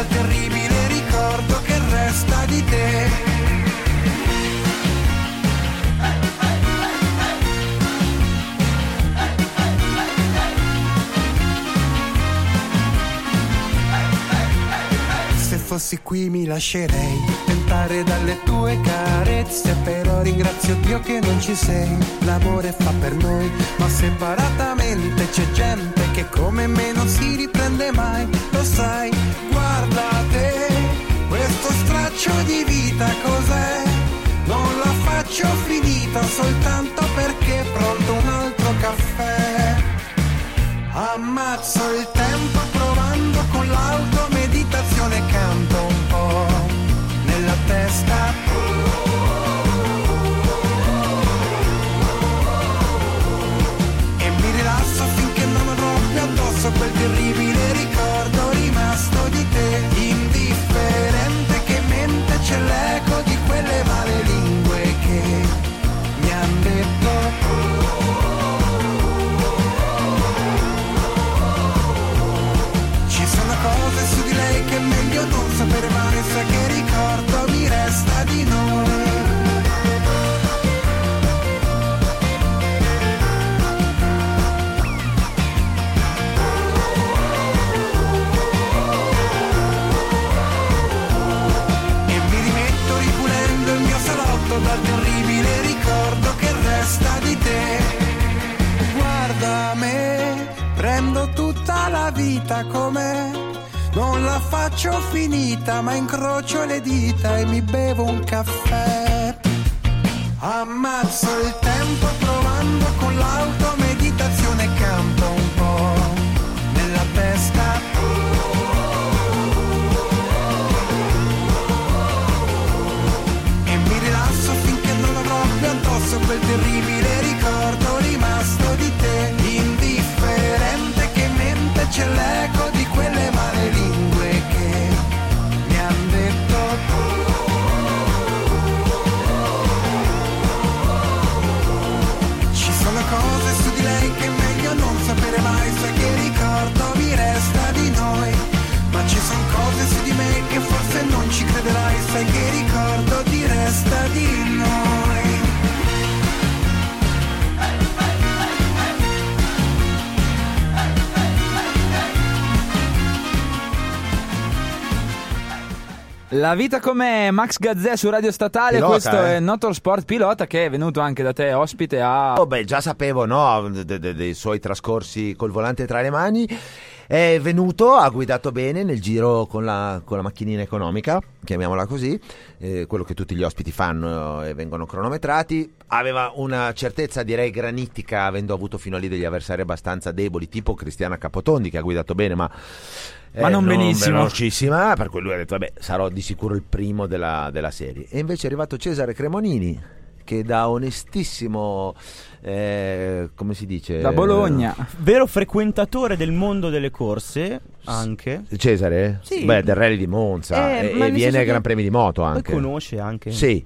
dal terribile ricordo che resta di te. Se fossi qui mi lascerei tentare dalle tue carezze, però ringrazio Dio che non ci sei. L'amore fa per noi, ma separatamente c'è gente che come me non si riprende mai. Lo sai, guardate, questo straccio di vita cos'è? Non la faccio finita soltanto perché pronto un altro caffè. Ammazzo il tempo provando con l'automeditazione, canto un po' nella testa. E mi rilasso finché non avrò più addosso quel terribile com'è. Non la faccio finita, ma incrocio le dita e mi bevo un caffè. Ammazzo il tempo provando con l'auto, La vita come Max Gazzè su Radio Statale, Pilota, questo eh. è Notor Sport Pilota che è venuto anche da te ospite a... Oh, beh, già sapevo, no, de- de- dei suoi trascorsi col volante tra le mani. È venuto, ha guidato bene nel giro con la, con la macchinina economica, chiamiamola così, eh, quello che tutti gli ospiti fanno e vengono cronometrati. Aveva una certezza, direi, granitica, avendo avuto fino a lì degli avversari abbastanza deboli, tipo Cristiana Capotondi, che ha guidato bene, ma. Ma non benissimo. velocissima, per cui lui ha detto, vabbè, sarò di sicuro il primo della, della serie. E invece è arrivato Cesare Cremonini, che da onestissimo, eh, come si dice? Da Bologna. Vero frequentatore del mondo delle corse, anche. Cesare? Sì. Beh, del rally di Monza Eh, e, e viene ai Gran Premi di moto anche. conosce anche. Sì,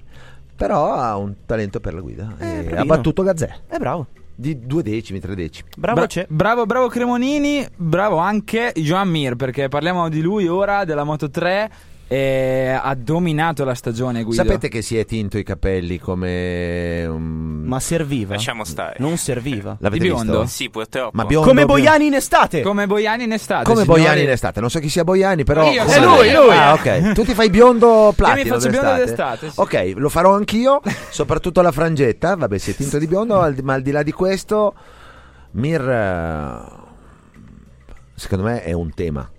però ha un talento per la guida. Eh, e ha battuto Gazzè È bravo. Di due decimi, tre decimi. Bravo Bra- c'è. bravo, bravo Cremonini, bravo anche Joan Mir, perché parliamo di lui ora, della Moto 3, e ha dominato la stagione Guido. Sapete che si è tinto i capelli come... um, Ma serviva. Lasciamo stare. Non serviva. L'avete di biondo? visto? Sì, purtroppo. Ma biondo, Come biondo- Boiani in estate. Come Boiani in estate. Come signori. Boiani in estate, non so chi sia Boiani, però. Io sono lui, lui. Ah, ok. Tu ti fai biondo platino. faccio biondo d'estate. d'estate, sì. Ok, lo farò anch'io, soprattutto la frangetta. Vabbè, si è tinto di biondo, ma al di là di questo, Mir. eh, Secondo me è un tema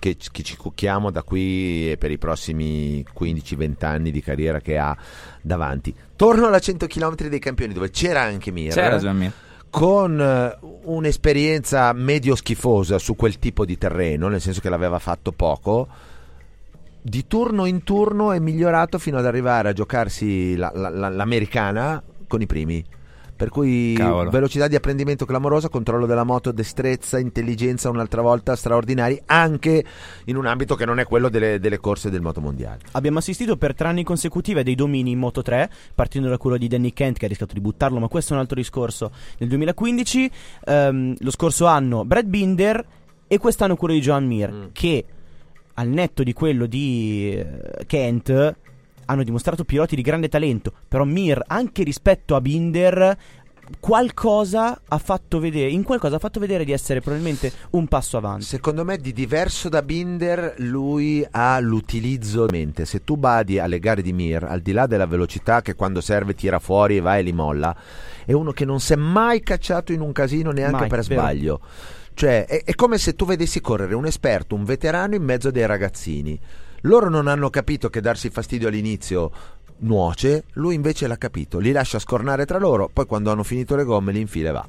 che, che ci cucchiamo da qui e per i prossimi 15-20 anni di carriera che ha davanti. Torno alla 100 km dei campioni, dove c'era anche Mir C'era Joan Mir. con eh, un'esperienza medio schifosa su quel tipo di terreno, nel senso che l'aveva fatto poco, di turno in turno è migliorato fino ad arrivare a giocarsi la- la- la- l'americana con i primi. Per cui Cavolo. velocità di apprendimento clamorosa, controllo della moto, destrezza, intelligenza un'altra volta straordinari, anche in un ambito che non è quello delle, delle corse del moto mondiale. Abbiamo assistito per tre anni consecutivi a dei domini in Moto 3, partendo da quello di Danny Kent che ha rischiato di buttarlo, ma questo è un altro discorso. Nel 2015, ehm, lo scorso anno Brad Binder e quest'anno quello di Joan Mir, Mm. che al netto di quello di eh, Kent hanno dimostrato piloti di grande talento, però Mir anche rispetto a Binder qualcosa ha fatto vedere, in qualcosa ha fatto vedere di essere probabilmente un passo avanti. Secondo me di diverso da Binder lui ha l'utilizzo mente. Se tu badi alle gare di Mir, al di là della velocità che quando serve tira fuori e va e li molla, è uno che non si è mai cacciato in un casino neanche Mai, per vero. sbaglio. Cioè è, è come se tu vedessi correre un esperto, un veterano in mezzo a dei ragazzini. Loro non hanno capito che darsi fastidio all'inizio nuoce, lui invece l'ha capito, li lascia scornare tra loro, poi quando hanno finito le gomme li infila e va.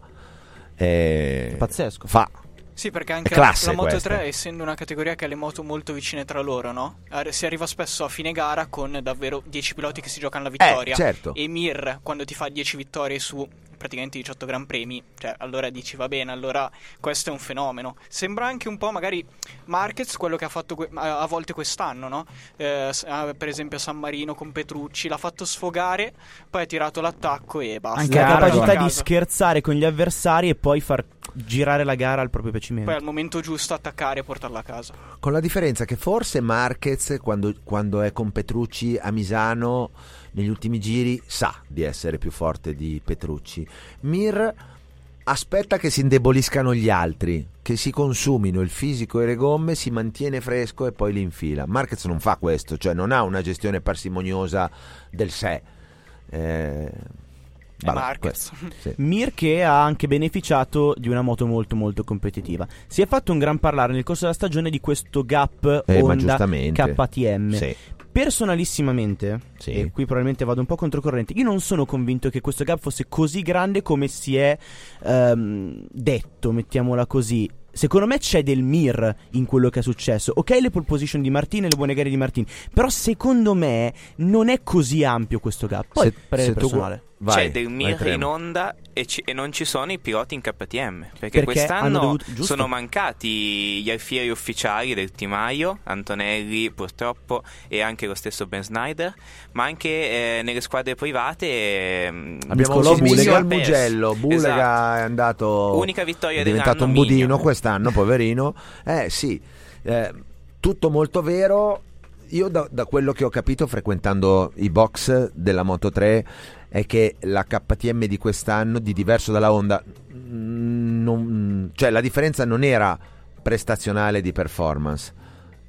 È Pazzesco. Fa. Sì, perché anche la Moto questa. 3, essendo una categoria che ha le moto molto vicine tra loro, no? Si arriva spesso a fine gara con davvero 10 piloti che si giocano la vittoria. Eh, certo. E Mir, quando ti fa 10 vittorie su praticamente 18 Gran Premi, cioè allora dici va bene, allora questo è un fenomeno. Sembra anche un po' magari Marquez quello che ha fatto que- a a volte quest'anno, no? Eh, ah, per esempio a San Marino con Petrucci, l'ha fatto sfogare, poi ha tirato l'attacco e basta. Anche la capacità di scherzare con gli avversari e poi far girare la gara al proprio piacimento. Poi al momento giusto attaccare e portarla a casa. Con la differenza che forse Marquez, quando, quando è con Petrucci a Misano, negli ultimi giri, sa di essere più forte di Petrucci. Mir aspetta che si indeboliscano gli altri, che si consumino il fisico e le gomme, si mantiene fresco e poi li infila. Marquez non fa questo, cioè non ha una gestione parsimoniosa del sé. Eh, Vabbè, Marquez. questo, sì. Mir che ha anche beneficiato di una moto molto molto competitiva. Si è fatto un gran parlare nel corso della stagione di questo gap Eh, Honda. KTM. Sì. Personalissimamente, Sì. e qui probabilmente vado un po' controcorrente, io non sono convinto che questo gap fosse così grande come si è ehm, detto, mettiamola così. Secondo me c'è del mir in quello che è successo. Ok, le pole position di Martin e le buone gare di Martin. Però secondo me non è così ampio questo gap. Poi, Se- se tu. Vai, C'è del vai, Mir in onda e, ci- e non ci sono i piloti in KTM. Perché, Perché quest'anno dovuto- sono mancati gli alfieri ufficiali del timaio, Antonelli purtroppo e anche lo stesso Ben Snyder, ma anche eh, nelle squadre private. ehm, Abbiamo avuto Bulega al Bulega. Mugello. Bulega Esatto. è andato. Unica vittoria è diventato un budino Migno. quest'anno, poverino. Eh sì, eh, tutto molto vero. Io da, da quello che ho capito frequentando i box della Moto 3 è che la KTM di quest'anno, di diverso dalla Honda, non- cioè la differenza non era prestazionale di performance.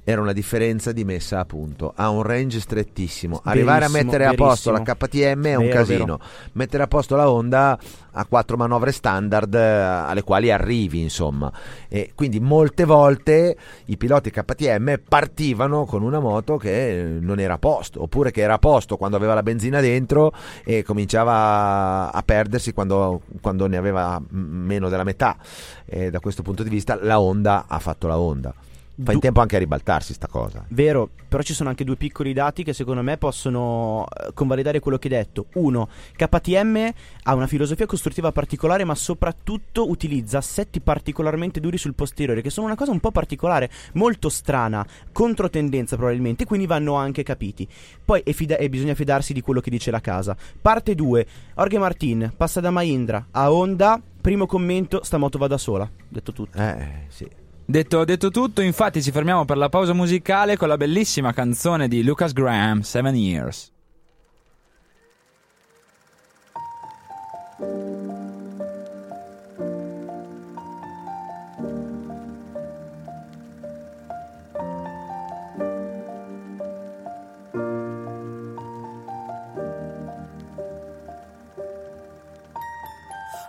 Era una differenza di messa a punto. Ha un range strettissimo. Arrivare a Verissimo, mettere a posto la verissimo. KTM è un Vero, casino. Mettere a posto la Honda ha quattro manovre standard eh, alle quali arrivi, insomma. E quindi molte volte i piloti KTM partivano con una moto che non era a posto, oppure che era a posto quando aveva la benzina dentro e cominciava a perdersi quando, quando ne aveva meno della metà. E da questo punto di vista la Honda ha fatto la Honda. Fa in tempo anche a ribaltarsi sta cosa. Vero, però ci sono anche due piccoli dati che secondo me possono eh, convalidare quello che hai detto. Uno, KTM ha una filosofia costruttiva particolare, ma soprattutto utilizza assetti particolarmente duri sul posteriore, che sono una cosa un po' particolare, molto strana, controtendenza probabilmente, quindi vanno anche capiti. Poi e, fida- e bisogna fidarsi di quello che dice la casa. Parte 2, Jorge Martin passa da Mahindra a Honda. Primo commento, sta moto va da sola. Detto tutto. Eh, sì. Detto, detto tutto, infatti ci fermiamo per la pausa musicale con la bellissima canzone di Lucas Graham, Seven Years.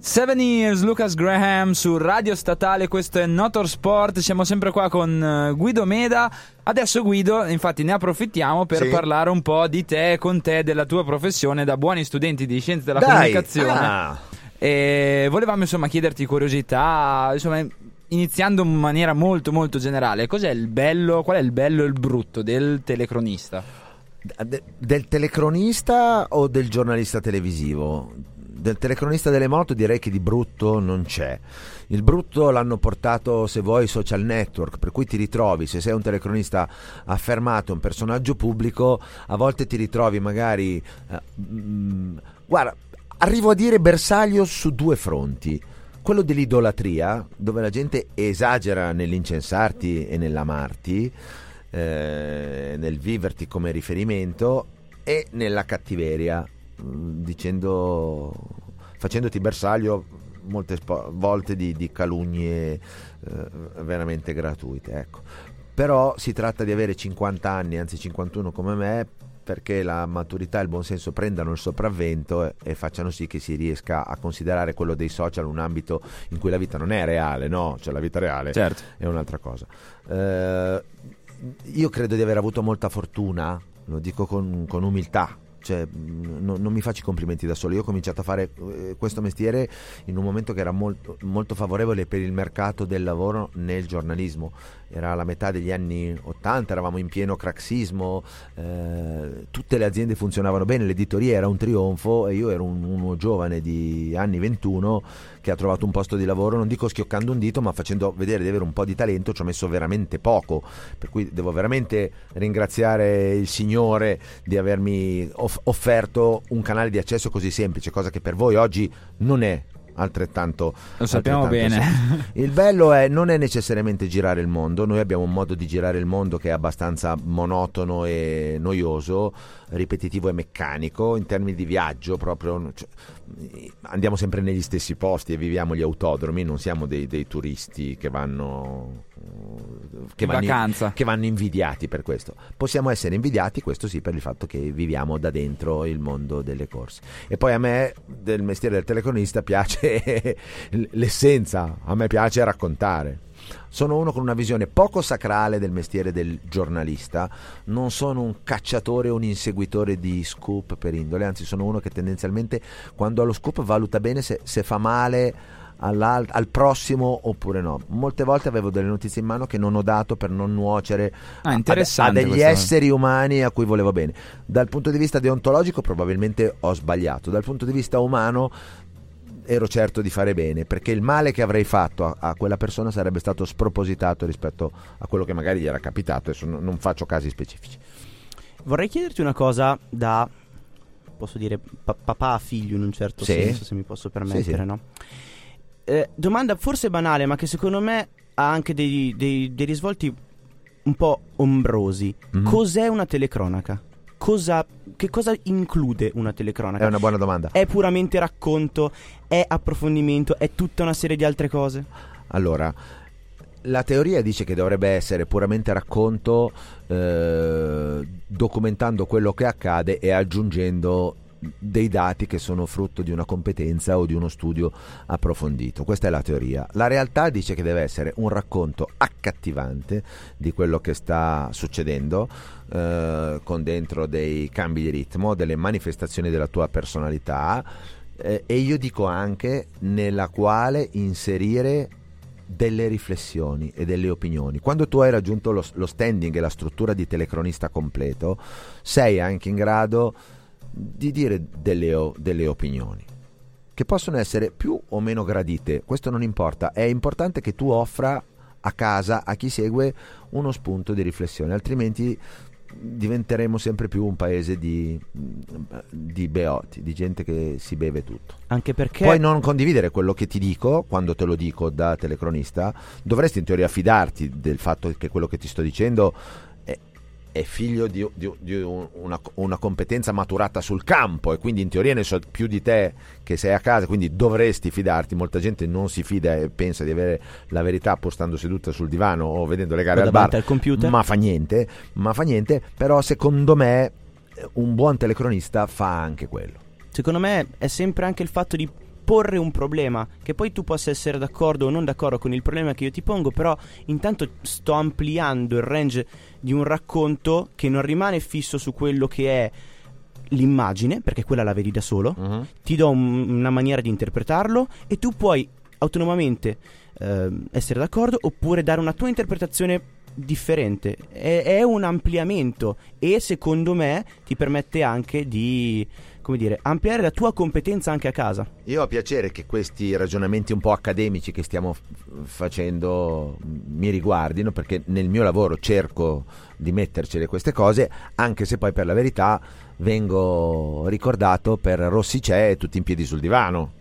Seven Years, Lucas Graham su Radio Statale, questo è Notor Sport, siamo sempre qua con eh, Guido Meda. Adesso Guido, infatti ne approfittiamo per Sì. parlare un po' di te, con te, della tua professione da buoni studenti di scienze della Dai, comunicazione. ah. E volevamo insomma chiederti curiosità, insomma iniziando in maniera molto molto generale, cos'è il bello, qual è il bello e il brutto del telecronista? De- del telecronista o del giornalista televisivo? Del telecronista delle moto direi che di brutto non c'è. Il brutto l'hanno portato, se vuoi, i social network, per cui ti ritrovi, se sei un telecronista affermato, un personaggio pubblico, a volte ti ritrovi magari... eh, mm, guarda, arrivo a dire bersaglio su due fronti. Quello dell'idolatria, dove la gente esagera nell'incensarti e nell'amarti, eh, nel viverti come riferimento e nella cattiveria, dicendo, facendoti bersaglio molte spo- volte di, di calunnie eh, veramente gratuite. Ecco. Però si tratta di avere 50 anni, anzi 51 come me, perché la maturità e il buonsenso prendano il sopravvento e, e facciano sì che si riesca a considerare quello dei social un ambito in cui la vita non è reale, no? Cioè la vita reale Certo. è un'altra cosa. Eh, io credo di aver avuto molta fortuna, lo dico con, con umiltà. Cioè, non, non mi faccio i complimenti da solo. Io ho cominciato a fare eh, questo mestiere in un momento che era molto, molto favorevole per il mercato del lavoro nel giornalismo. Era la metà degli anni 80, eravamo in pieno craxismo, eh, tutte le aziende funzionavano bene, l'editoria era un trionfo e io ero un, uno giovane di anni 21 che ha trovato un posto di lavoro, non dico schioccando un dito, ma facendo vedere di avere un po' di talento, ci ho messo veramente poco, per cui devo veramente ringraziare il Signore di avermi off- offerto un canale di accesso così semplice, cosa che per voi oggi non è altrettanto Lo sappiamo altrettanto bene. semplice. Il bello è non è necessariamente girare il mondo, noi abbiamo un modo di girare il mondo che è abbastanza monotono e noioso, ripetitivo e meccanico in termini di viaggio proprio cioè, andiamo sempre negli stessi posti e viviamo gli autodromi, non siamo dei, dei turisti che vanno che In vanno, vacanza. che vanno invidiati per questo. Possiamo essere invidiati, questo sì, per il fatto che viviamo da dentro il mondo delle corse. E poi a me del mestiere del telecronista piace l'essenza, a me piace raccontare. Sono uno con una visione poco sacrale del mestiere del giornalista, non sono un cacciatore o un inseguitore di scoop per indole, anzi sono uno che tendenzialmente quando ha lo scoop valuta bene se, se fa male al prossimo oppure no. Molte volte avevo delle notizie in mano che non ho dato per non nuocere Ah, a- a, degli esseri umani a cui volevo bene. Dal punto di vista deontologico probabilmente ho sbagliato, dal punto di vista umano ero certo di fare bene perché il male che avrei fatto a, a quella persona sarebbe stato spropositato rispetto a quello che magari gli era capitato. Adesso non, non faccio casi specifici. Vorrei chiederti una cosa da, posso dire, pa- papà a figlio in un certo Sì. senso, se mi posso permettere, Sì, sì. no? Eh, domanda forse banale, ma che secondo me ha anche dei, dei- dei risvolti un po' ombrosi. Mhm. Cos'è una telecronaca? Cosa, che cosa include una telecronaca? È una buona domanda. È puramente racconto? È approfondimento? È tutta una serie di altre cose? Allora, la teoria dice che dovrebbe essere puramente racconto, eh, documentando quello che accade e aggiungendo dei dati che sono frutto di una competenza o di uno studio approfondito. Questa è la teoria. La realtà dice che deve essere un racconto accattivante di quello che sta succedendo, eh, con dentro dei cambi di ritmo, delle manifestazioni della tua personalità eh, e io dico anche nella quale inserire delle riflessioni e delle opinioni. Quando tu hai raggiunto lo, lo standing e la struttura di telecronista completo, sei anche in grado di dire delle, delle opinioni che possono essere più o meno gradite, questo non importa, è importante che tu offra a casa a chi segue uno spunto di riflessione, altrimenti diventeremo sempre più un paese di, di beoti, di gente che si beve tutto. Anche perché Puoi non condividere quello che ti dico quando te lo dico da telecronista, dovresti in teoria fidarti del fatto che quello che ti sto dicendo è, figlio di, di- di un- una, una competenza maturata sul campo e quindi in teoria ne so più di te che sei a casa, quindi dovresti fidarti. Molta gente non si fida e pensa di avere la verità stando seduta sul divano o vedendo le gare O al bar, al computer. ma fa niente, ma fa niente, però secondo me eh, un buon telecronista fa anche quello. secondo me è sempre anche il fatto di porre un problema, che poi tu possa essere d'accordo o non d'accordo con il problema che io ti pongo, però intanto sto ampliando il range di un racconto che non rimane fisso su quello che è l'immagine, perché quella la vedi da solo, ti do un- una maniera di interpretarlo e tu puoi autonomamente ehm, essere d'accordo oppure dare una tua interpretazione differente. È, è un ampliamento e secondo me ti permette anche di, come dire, ampliare la tua competenza anche a casa. Io ho piacere che questi ragionamenti un po' accademici che stiamo f- facendo mi riguardino perché nel mio lavoro cerco di mettercele queste cose anche se poi per la verità vengo ricordato per Rossi c'è e tutti in piedi sul divano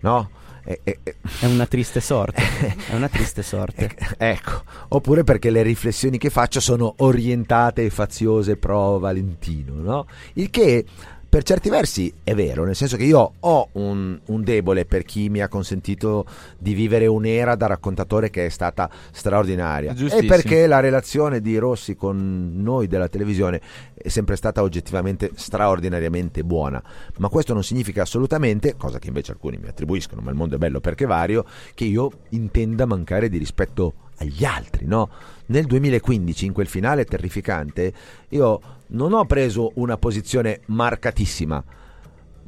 no? È una triste sorte. è una triste sorte. ecco oppure perché le riflessioni che faccio sono orientate e faziose pro Valentino no? il che per certi versi è vero, nel senso che io ho un, un debole per chi mi ha consentito di vivere un'era da raccontatore che è stata straordinaria. E perché la relazione di Rossi con noi della televisione è sempre stata oggettivamente straordinariamente buona. Ma questo non significa assolutamente, cosa che invece alcuni mi attribuiscono, ma il mondo è bello perché vario, che io intenda mancare di rispetto agli altri, no? Nel 2015, in quel finale terrificante, io non ho preso una posizione marcatissima,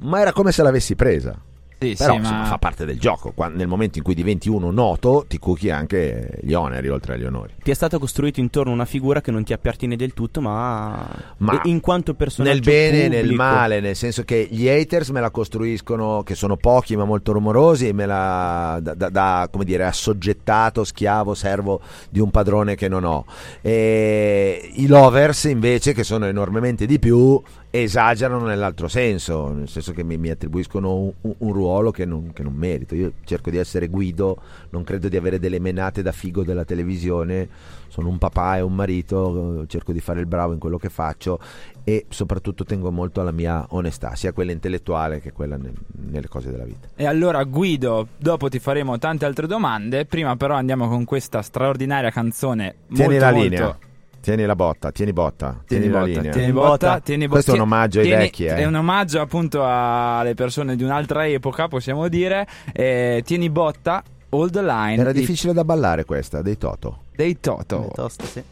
ma era come se l'avessi presa. Sì, Però sì, insomma, ma fa parte del gioco. Qua- nel momento in cui diventi uno noto, ti cucchi anche gli oneri oltre agli onori. Ti è stato costruito intorno una figura che non ti appartiene del tutto, ma, Ma in quanto personaggio nel bene e nel male, nel senso che gli haters me la costruiscono, che sono pochi ma molto rumorosi, e me la da, da- da, come dire, assoggettato, schiavo, servo di un padrone che non ho. E I lovers invece, che sono enormemente di più, esagerano nell'altro senso, nel senso che mi, mi attribuiscono un, un- ruolo che non, che non merito. Io cerco di essere guido, non credo di avere delle menate da figo della televisione, sono un papà e un marito, eh, cerco di fare il bravo in quello che faccio e soprattutto tengo molto alla mia onestà, sia quella intellettuale che quella nel- nelle cose della vita. E allora Guido, dopo ti faremo tante altre domande, prima però andiamo con questa straordinaria canzone Tieni molto, la molto- linea. Tieni la botta, tieni botta, tieni, Tieni la botta, linea. tieni botta. botta, tieni bo- Questo è un omaggio ai tieni- vecchi, eh. È un omaggio appunto alle persone di un'altra epoca, possiamo dire. Eh, tieni botta, hold the line Era di- difficile da ballare questa, dei Toto. dei Toto. È tosta, sì.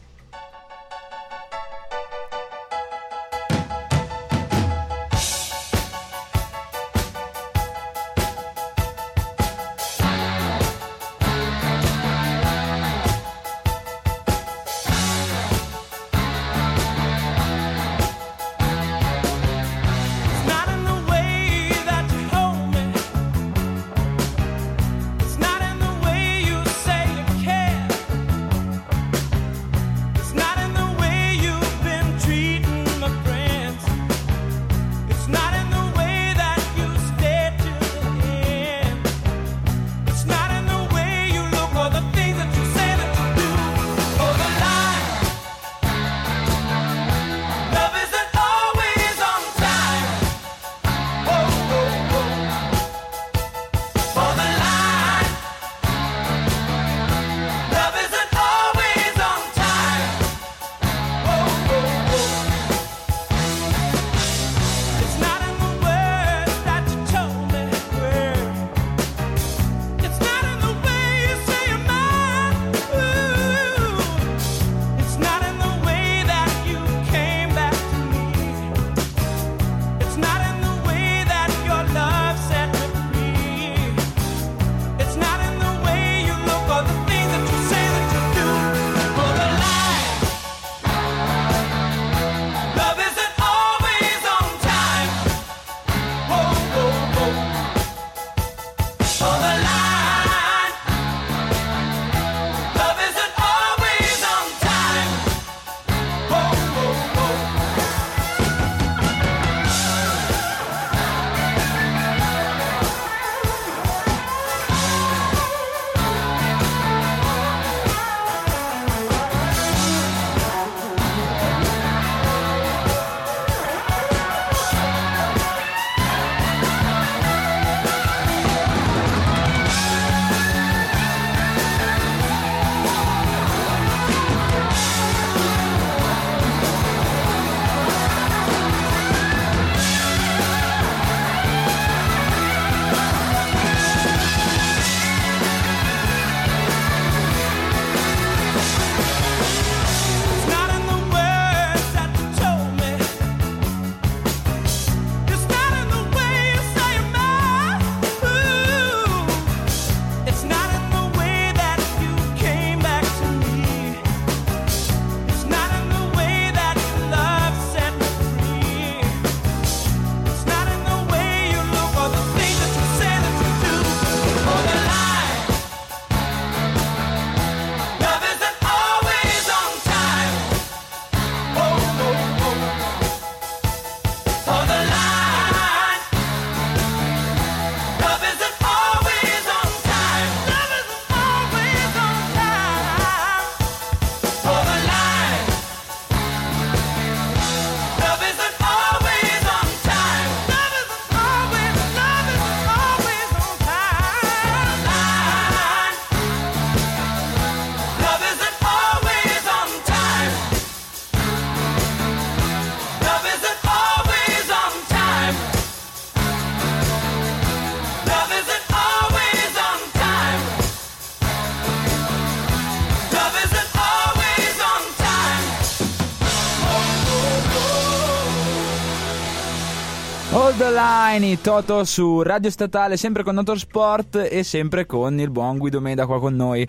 Line, Toto su Radio Statale, sempre con Motorsport e sempre con il buon Guido Meda qua con noi.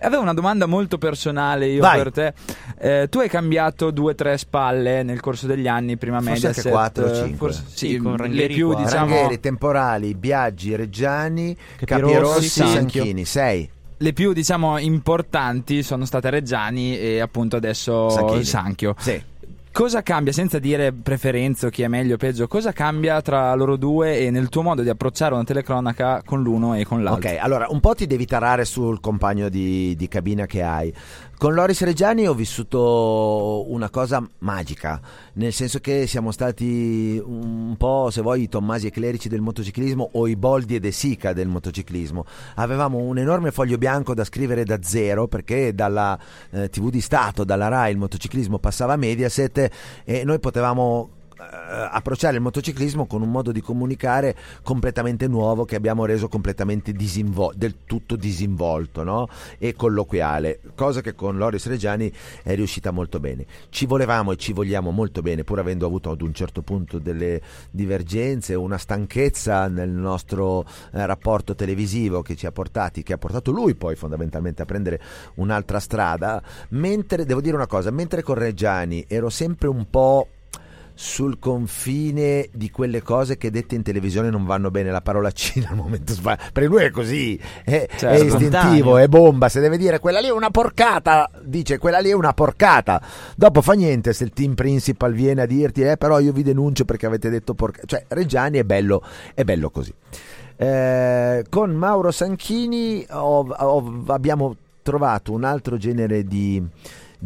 Avevo una domanda molto personale io Vai. per te. Eh, tu hai cambiato due o tre spalle nel corso degli anni, prima Forse Mediaset. anche quattro o eh, cinque. forse- sì, Sì, con le Ranieri più qua. diciamo Ranieri, Temporali, Biaggi, Reggiani, Capirossi, Sanchio. Sanchini, sei. le più diciamo importanti sono state Reggiani e appunto adesso Sanchini. Sanchio. Sì. Cosa cambia, senza dire preferenze o chi è meglio o peggio, cosa cambia tra loro due e nel tuo modo di approcciare una telecronaca con l'uno e con l'altro? Ok, allora un po' ti devi tarare sul compagno di, di cabina che hai. Con Loris Reggiani ho vissuto una cosa magica, nel senso che siamo stati un po', se vuoi, i Tommasi e Clerici del motociclismo o i Boldi e De Sica del motociclismo. Avevamo un enorme foglio bianco da scrivere da zero perché dalla eh, TV di Stato, dalla RAI, il motociclismo passava a Mediaset e noi potevamo approcciare il motociclismo con un modo di comunicare completamente nuovo che abbiamo reso completamente disinvo- del tutto disinvolto no? e colloquiale, cosa che con Loris Reggiani è riuscita molto bene. Ci volevamo e ci vogliamo molto bene, pur avendo avuto ad un certo punto delle divergenze, una stanchezza nel nostro eh, rapporto televisivo che ci ha portati, che ha portato lui poi fondamentalmente a prendere un'altra strada, mentre devo dire una cosa, mentre con Reggiani ero sempre un po' sul confine di quelle cose che dette in televisione non vanno bene la parolacina al momento sbagliato perché lui è così è, Certo. è istintivo Spontaneo. è bomba se deve dire quella lì è una porcata dice quella lì è una porcata dopo fa niente se il team principal viene a dirti eh però io vi denuncio perché avete detto porcata cioè Reggiani è bello è bello così Eh, con Mauro Sanchini ho- ho- abbiamo trovato un altro genere di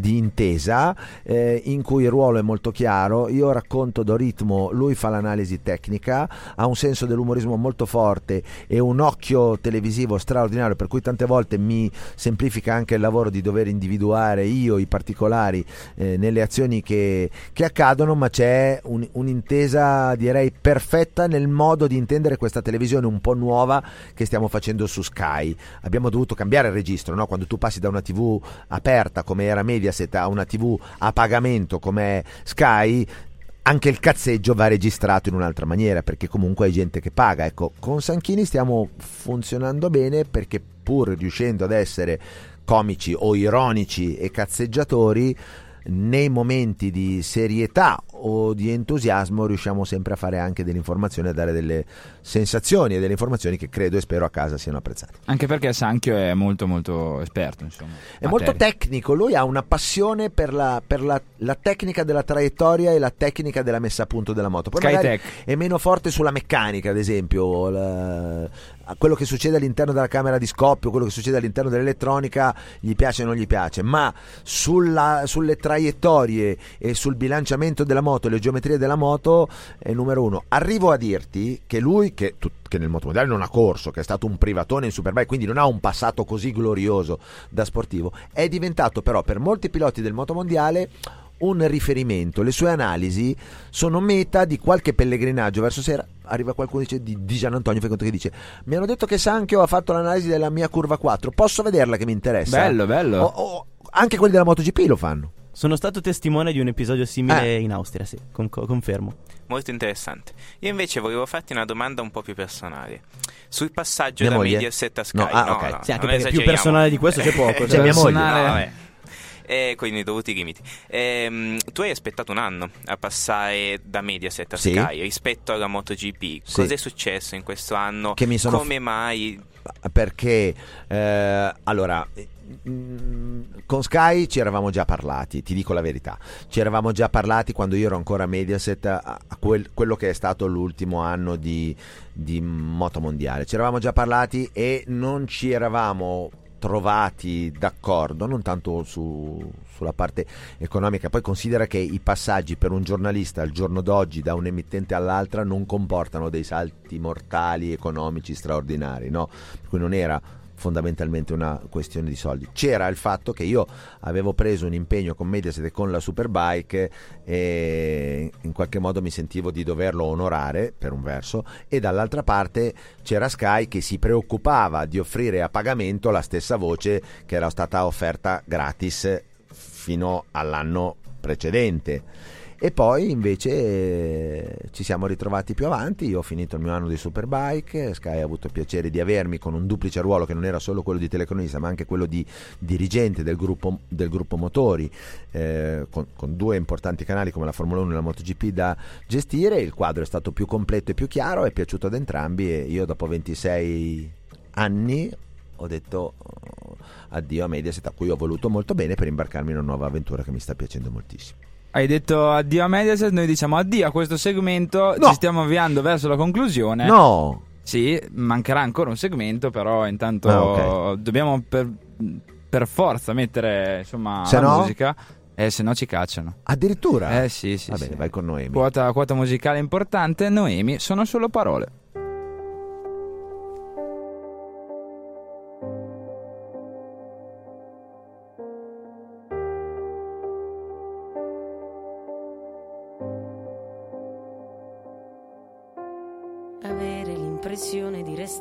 di intesa eh, in cui il ruolo è molto chiaro, io racconto do ritmo, lui fa l'analisi tecnica, ha un senso dell'umorismo molto forte e un occhio televisivo straordinario per cui tante volte mi semplifica anche il lavoro di dover individuare io i particolari eh, nelle azioni che, che accadono, ma c'è un- un'intesa direi perfetta nel modo di intendere questa televisione un po' nuova che stiamo facendo su Sky. Abbiamo dovuto cambiare il registro, no? quando tu passi da una TV aperta come era Mediaset a una TV a pagamento come Sky, anche il cazzeggio va registrato in un'altra maniera perché comunque hai gente che paga. Ecco, con Sanchini stiamo funzionando bene perché pur riuscendo ad essere comici o ironici e cazzeggiatori, nei momenti di serietà o di entusiasmo riusciamo sempre a fare anche dell'informazione, a dare delle sensazioni e delle informazioni che credo e spero a casa siano apprezzate. Anche perché Sanchio è molto molto esperto, insomma. È molto Materia. tecnico, lui ha una passione per, la, per la- la tecnica della traiettoria e la tecnica della messa a punto della moto. Poi Skytech. è meno forte sulla meccanica, ad esempio, la- quello che succede all'interno della camera di scoppio, quello che succede all'interno dell'elettronica, gli piace o non gli piace, ma sulla- sulle traiettorie e sul bilanciamento della moto e le geometrie della moto è numero uno. Arrivo a dirti che lui, che, che nel motomondiale non ha corso, che è stato un privatone in Superbike, quindi non ha un passato così glorioso da sportivo, è diventato però per molti piloti del motomondiale un riferimento. Le sue analisi sono meta di qualche pellegrinaggio verso sera. Arriva qualcuno dice, di, di Gian Antonio, fai conto che dice: Mi hanno detto che Sanchio ha fatto l'analisi della mia curva 4. Posso vederla che mi interessa? Bello, bello. O- o- anche quelli della MotoGP lo fanno. Sono stato testimone di un episodio simile Eh. in Austria, sì, con- confermo. Molto interessante. Io invece volevo farti una domanda un po' più personale. Sul passaggio Mia da moglie? Mediaset a Sky. No, ah, no, ok. no, Sì, anche perché più personale di questo c'è poco. C'è cioè. mia moglie. Personale- No, vabbè. E quindi i dovuti limiti. Ehm, tu hai aspettato un anno a passare da Mediaset a Sì. Sky rispetto alla MotoGP. Sì. Cosa è successo in questo anno? Che mi sono Come mai? perché eh, allora con Sky ci eravamo già parlati, ti dico la verità. Ci eravamo già parlati quando io ero ancora a Mediaset a, a quel- quello che è stato l'ultimo anno di, di moto mondiale. Ci eravamo già parlati e non ci eravamo trovati d'accordo, non tanto su- sulla parte economica. Poi considera che i passaggi per un giornalista al giorno d'oggi da un emittente all'altra non comportano dei salti mortali economici straordinari, no? Per cui non era fondamentalmente una questione di soldi. C'era il fatto che io avevo preso un impegno con Mediaset e con la Superbike e in qualche modo mi sentivo di doverlo onorare per un verso e dall'altra parte c'era Sky che si preoccupava di offrire a pagamento la stessa voce che era stata offerta gratis fino all'anno precedente E poi invece ci siamo ritrovati più avanti, io ho finito il mio anno di Superbike, Sky ha avuto il piacere di avermi con un duplice ruolo che non era solo quello di telecronista ma anche quello di dirigente del gruppo, del gruppo motori, eh, con, con due importanti canali come la Formula 1 e la MotoGP da gestire, il quadro è stato più completo e più chiaro, è piaciuto ad entrambi e io dopo 26 anni ho detto oh, addio a Mediaset a cui ho voluto molto bene per imbarcarmi in una nuova avventura che mi sta piacendo moltissimo. Hai detto addio a Mediaset, noi diciamo addio a questo segmento, No. ci stiamo avviando verso la conclusione. No! Sì, mancherà ancora un segmento, però intanto Ah, ok. dobbiamo per, per forza mettere insomma Se la no? musica, eh, se no ci cacciano. Addirittura? Eh sì, sì, Va sì. bene, vai con Noemi. Quota, quota musicale importante, Noemi, sono solo parole.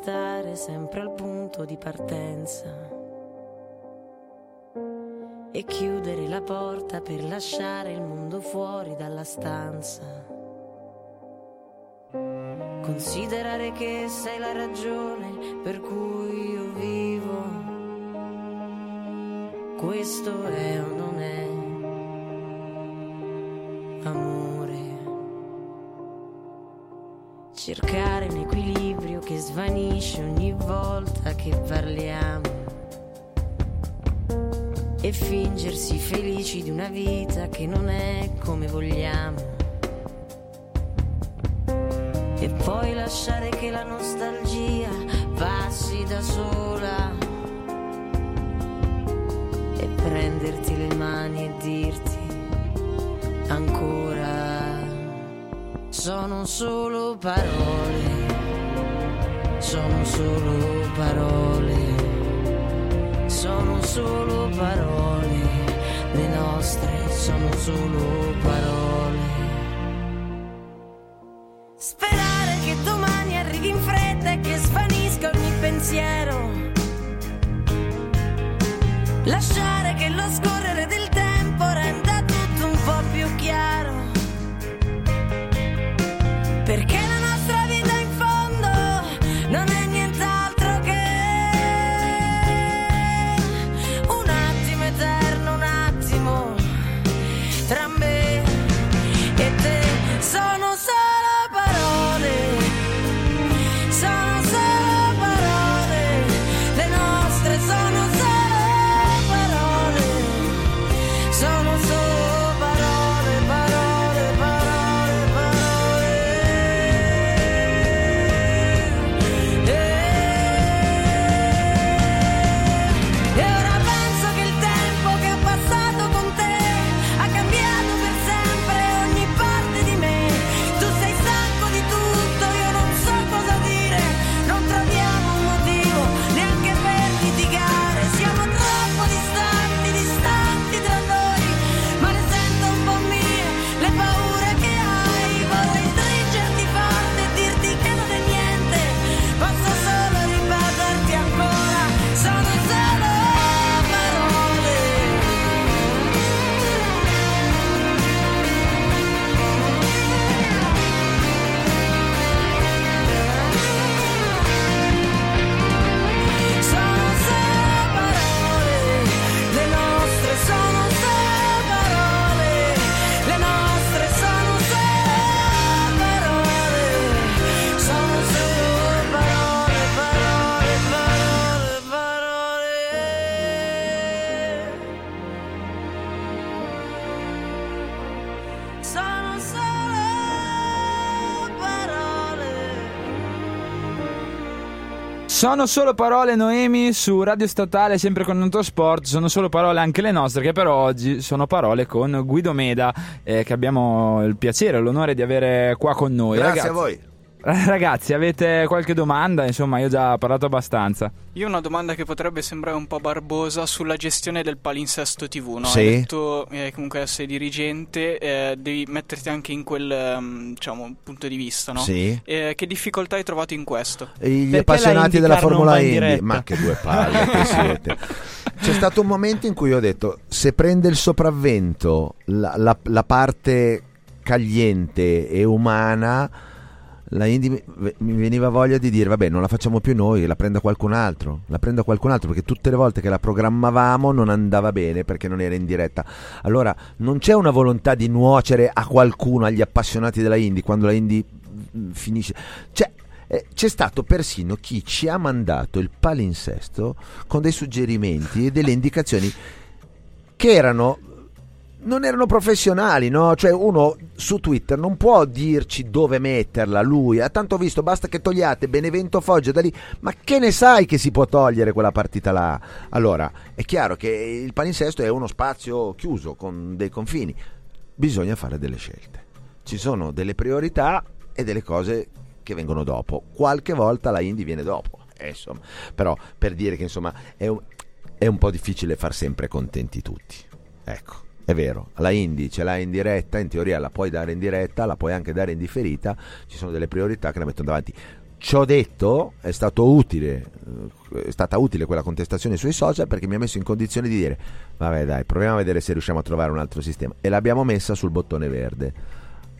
Restare sempre al punto di partenza e chiudere la porta per lasciare il mondo fuori dalla stanza. Considerare che sei la ragione per cui io vivo. Questo è o non è amore. Cercare un equilibrio che svanisce ogni volta che parliamo. E fingersi felici di una vita che non è come vogliamo. E poi lasciare che la nostalgia passi da sola. E prenderti le mani e dirti ancora. Sono solo parole, sono solo parole, sono solo parole, le nostre sono solo parole. Sono solo parole Noemi su Radio Statale, sempre con Notosport, sono solo parole anche le nostre, che però oggi sono parole con Guido Meda, eh, che abbiamo il piacere e l'onore di avere qua con noi. Grazie Ragazzi, a voi. Ragazzi, avete qualche domanda? Insomma, io ho già parlato abbastanza. Io ho una domanda che potrebbe sembrare un po' barbosa sulla gestione del palinsesto TV, no? Sì. Hai detto eh, comunque essere dirigente, eh, devi metterti anche in quel ehm, diciamo, punto di vista, no? Sì. Eh, che difficoltà hai trovato in questo? E Gli Perché appassionati la della Formula in Indy, ma che due palle che siete. C'è stato un momento in cui ho detto: se prende il sopravvento la, la- la parte accagliente e umana, la Indy mi- veniva voglia di dire vabbè non la facciamo più noi, la prenda qualcun altro, la prenda qualcun altro perché tutte le volte che la programmavamo non andava bene perché non era in diretta. Allora non c'è una volontà di nuocere a qualcuno, agli appassionati della Indy quando la Indy mm, finisce. C'è, eh, c'è stato persino chi ci ha mandato il palinsesto con dei suggerimenti e delle indicazioni che erano non erano professionali, no? Cioè uno su Twitter non può dirci dove metterla lui, ha tanto visto, basta che togliate Benevento Foggia da lì, ma che ne sai che si può togliere quella partita là? Allora, è chiaro che il palinsesto è uno spazio chiuso con dei confini, bisogna fare delle scelte. Ci sono delle priorità e delle cose che vengono dopo. Qualche volta la Indy viene dopo, eh, insomma. Però per dire che insomma è un, è un po' difficile far sempre contenti tutti. Ecco. È vero, la Indy ce l'hai in diretta, in teoria la puoi dare in diretta, la puoi anche dare in differita, ci sono delle priorità che la mettono davanti. Ciò detto, è utile, eh, è stata utile quella contestazione sui social perché mi ha messo in condizione di dire vabbè dai, proviamo a vedere se riusciamo a trovare un altro sistema e l'abbiamo messa sul bottone verde.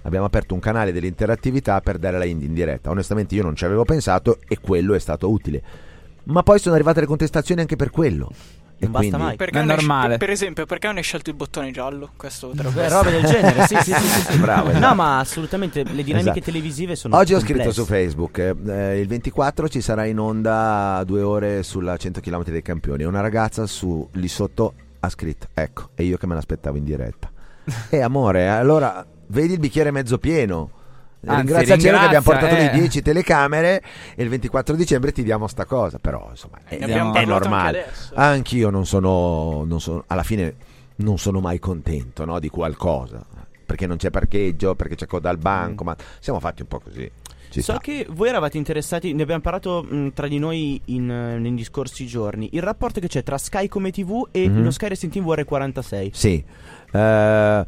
Abbiamo aperto un canale dell'interattività per dare la Indy in diretta. Onestamente io non ci avevo pensato e quello è stato utile. Ma poi sono arrivate le contestazioni anche per quello. E Non basta mai. Perché È normale. per esempio, perché non hai scelto il bottone giallo? Questo potrebbe Beh, essere. robe del genere, sì, sì, sì, sì, sì. Bravo, esatto. No, ma assolutamente le dinamiche Esatto. televisive sono Oggi ho scritto su Facebook, eh, il 24 ci sarà in onda due ore sulla 100 km dei campioni. E una ragazza su, lì sotto ha scritto, ecco, è io che me l'aspettavo in diretta. E amore, allora vedi il bicchiere mezzo pieno. Anzi, Ringrazia cielo che abbiamo portato eh. le 10 telecamere e il 24 dicembre ti diamo sta cosa. Però insomma è, abbiamo è anche normale. adesso. Anch'io non sono, non sono, alla fine non sono mai contento no, di qualcosa. Perché non c'è parcheggio, perché c'è coda al banco, ma siamo fatti un po' così. Ci so sta. che voi eravate interessati, ne abbiamo parlato mh, tra di noi in, eh, negli scorsi giorni, il rapporto che c'è tra Sky come TV e Mhm. lo Sky Racing TV R46. Sì, Eh,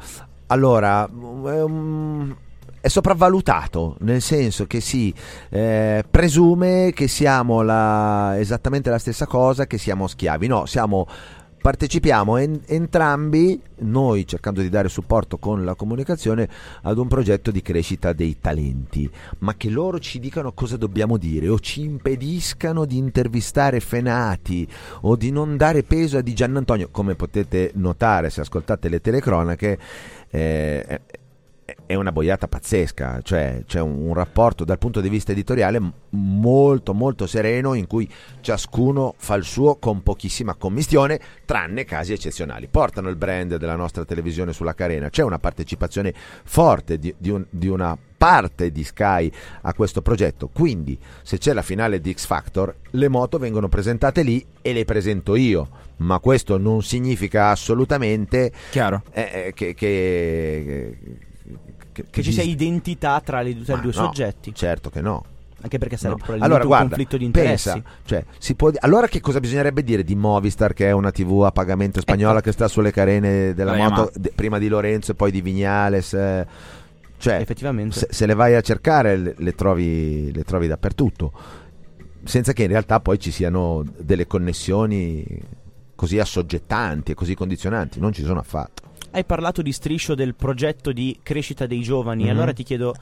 allora è, un- è sopravvalutato nel senso che si eh, presume che siamo la- esattamente la stessa cosa, che siamo schiavi. No, siamo. Partecipiamo en- entrambi, noi cercando di dare supporto con la comunicazione, ad un progetto di crescita dei talenti, ma che loro ci dicano cosa dobbiamo dire o ci impediscano di intervistare Fenati o di non dare peso a Di Giannantonio, come potete notare se ascoltate le telecronache, eh, è- una boiata pazzesca, cioè c'è un, un rapporto dal punto di vista editoriale molto molto sereno in cui ciascuno fa il suo con pochissima commistione, tranne casi eccezionali. Portano il brand della nostra televisione sulla carena, c'è una partecipazione forte di, di un- di una parte di Sky a questo progetto, quindi se c'è la finale di X Factor, le moto vengono presentate lì e le presento io, ma questo non significa assolutamente Chiaro. eh, eh, che, che, che, Che ci sia identità tra, le, tra i due no, soggetti. Certo che no. Anche perché no. sarebbe probabilmente Allora, un guarda, conflitto di interessi. pensa, cioè, si può allora che cosa bisognerebbe dire di Movistar che è una TV a pagamento spagnola Ecco. che sta sulle carene della La moto de- prima di Lorenzo e poi di Vignales eh, cioè Effettivamente. se, se le vai a cercare le, le trovi, le trovi dappertutto senza che in realtà poi ci siano delle connessioni così assoggettanti e così condizionanti non ci sono affatto Hai parlato di striscio del progetto di crescita dei giovani, Mhm. allora ti chiedo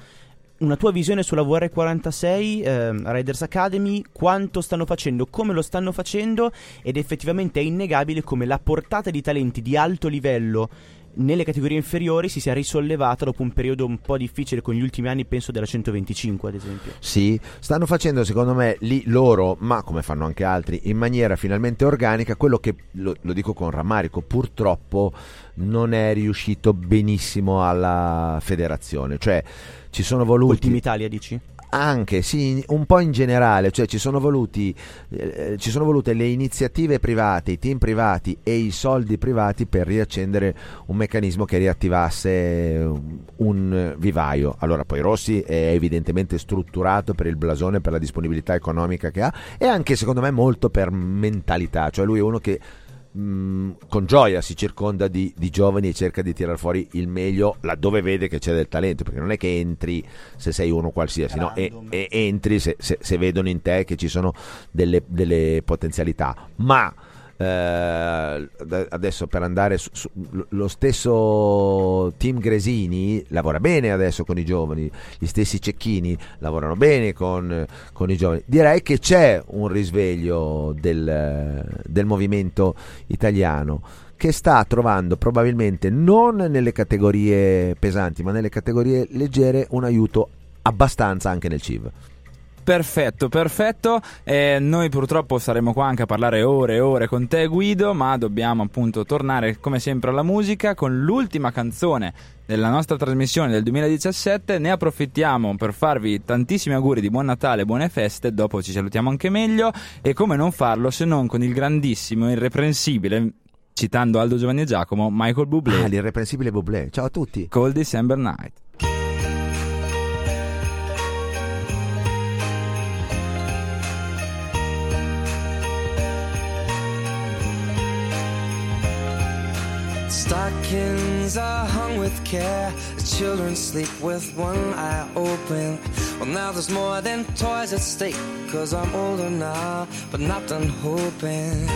una tua visione sulla VR46 ehm, Riders Academy, quanto stanno facendo, come lo stanno facendo ed effettivamente è innegabile come la portata di talenti di alto livello nelle categorie inferiori si sia risollevata dopo un periodo un po' difficile con gli ultimi anni, penso della 125 ad esempio. Sì, stanno facendo secondo me lì loro, ma come fanno anche altri, in maniera finalmente organica, quello che, lo, lo dico con rammarico, purtroppo non è riuscito benissimo alla federazione. Cioè ci sono voluti... Team Italia dici? Anche, sì, un po' in generale, cioè ci sono voluti eh, ci sono volute le iniziative private, i team privati e i soldi privati per riaccendere un meccanismo che riattivasse un eh, vivaio. Allora, poi Rossi è evidentemente strutturato per il blasone, per la disponibilità economica che ha e anche secondo me molto per mentalità, cioè lui è uno che mh, con gioia si circonda di, di giovani e cerca di tirar fuori il meglio laddove vede che c'è del talento, perché non è che entri se sei uno qualsiasi, no? e, e entri se, se- se vedono in te che ci sono delle, delle potenzialità, ma eh, adesso per andare su, su- lo stesso team Gresini lavora bene adesso con i giovani, gli stessi Cecchini lavorano bene con, con i giovani. Direi che c'è un risveglio del, del movimento italiano che sta trovando probabilmente non nelle categorie pesanti ma nelle categorie leggere un aiuto abbastanza anche nel CIV. Perfetto, perfetto. Eh, noi purtroppo saremo qua anche a parlare ore e ore con te Guido, ma dobbiamo appunto tornare come sempre alla musica con l'ultima canzone della nostra trasmissione del 2017. Ne approfittiamo per farvi tantissimi auguri di buon Natale, buone feste, dopo ci salutiamo anche meglio e come non farlo se non con il grandissimo, irreprensibile, citando Aldo Giovanni e Giacomo, Michael Bublé, Ah, l'irreprensibile Bublé. Ciao a tutti. Cold December Night. Stockings are hung with care. The children sleep with one eye open. Well, now there's more than toys at stake. Cause I'm older now, but not done hoping.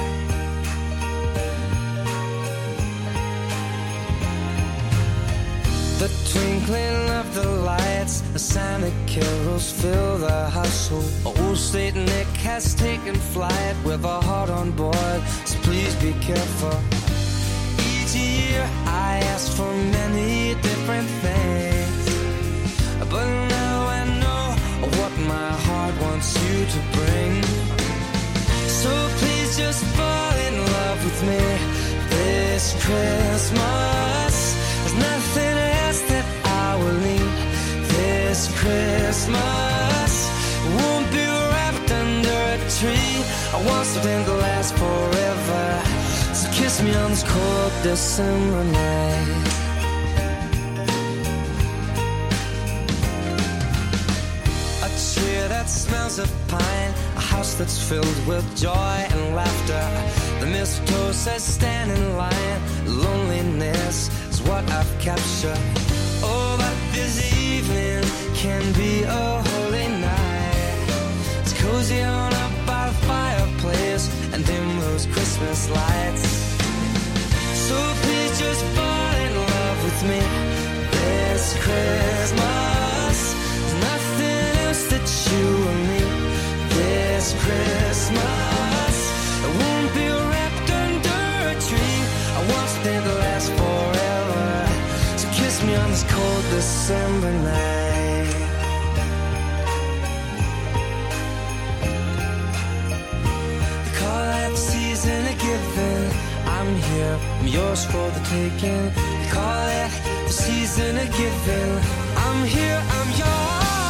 The twinkling of the lights, the Santa carols fill the household. Old Saint Nick has taken flight with a heart on board, so please be careful. Year I ask for many different things, but now I know what my heart wants you to bring. So please just fall in love with me this Christmas. There's nothing else that I will need this Christmas. Won't be wrapped under a tree. I want something to last forever. Me on this cold December night. A tree that smells of pine, a house that's filled with joy and laughter. The mistletoe says stand in line, loneliness is what I've captured. Oh, but this evening can be a holy night. It's cozy on up by the fireplace and dim those Christmas lights. So please just fall in love with me this Christmas. Nothing else that you will need this Christmas. I won't be wrapped under a tree. I want something to last forever. So kiss me on this cold December night. They call I'm here, I'm yours for the taking. They call it the season of giving. I'm here, I'm yours.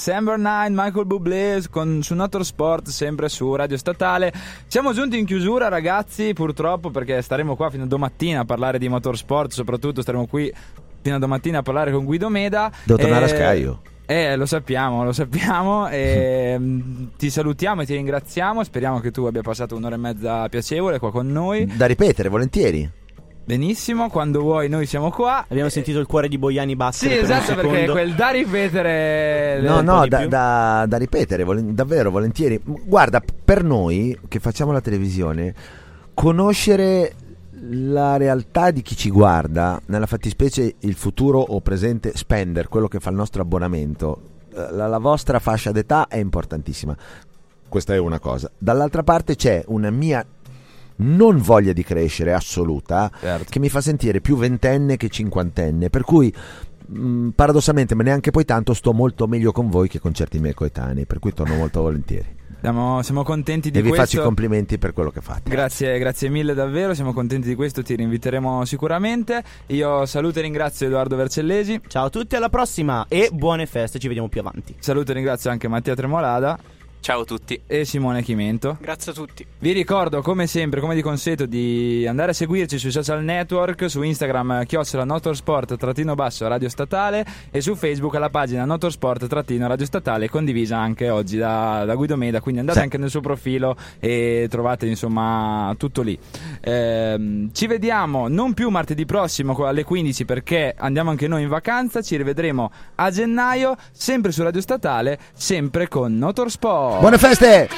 December Night, Michael Bublé con, su Notorsport, sempre su Radio Statale. Siamo giunti in chiusura, ragazzi, purtroppo, perché staremo qua fino a domattina a parlare di motorsport. Soprattutto staremo qui fino a domattina a parlare con Guido Meda. Devo tornare a Eh, Sky io. Eh, lo sappiamo, lo sappiamo. E, mm, ti salutiamo e ti ringraziamo. Speriamo che tu abbia passato un'ora e mezza piacevole qua con noi. Da ripetere, volentieri. Benissimo, quando vuoi noi siamo qua. Abbiamo sentito il cuore di Boiani Sì, battere per esatto, perché quel da ripetere. No, no, da, da- da ripetere, volen- davvero, volentieri. Guarda, per noi che facciamo la televisione, conoscere la realtà di chi ci guarda, nella fattispecie il futuro o presente spender, quello che fa il nostro abbonamento, eh, la, la vostra fascia d'età è importantissima. Questa è una cosa. Dall'altra parte c'è una mia non voglia di crescere assoluta Certo. che mi fa sentire più ventenne che cinquantenne. Per cui, mh, paradossalmente, ma neanche poi tanto, sto molto meglio con voi che con certi miei coetanei. Per cui torno molto volentieri. Siamo, siamo contenti di e vi questo. faccio i complimenti per quello che fate. Grazie, grazie mille davvero, siamo contenti di questo, ti rinviteremo sicuramente. Io saluto e ringrazio Edoardo Vercellesi, Ciao a tutti, alla prossima e buone feste, ci vediamo più avanti. saluto e ringrazio anche Mattia Tremolada Ciao a tutti. e Simone Chimento. Grazie a tutti. Vi ricordo come sempre, come di consueto, di andare a seguirci sui social network, su Instagram chiocciola Notorsport trattino basso radio statale e su Facebook alla pagina Notorsport trattino radio statale condivisa anche oggi da, da Guido Meda, quindi andate Sì. anche nel suo profilo e trovate insomma tutto lì. Ehm, ci vediamo non più martedì prossimo alle 15 perché andiamo anche noi in vacanza, ci rivedremo a gennaio sempre su radio statale, sempre con Notorsport. Buone feste!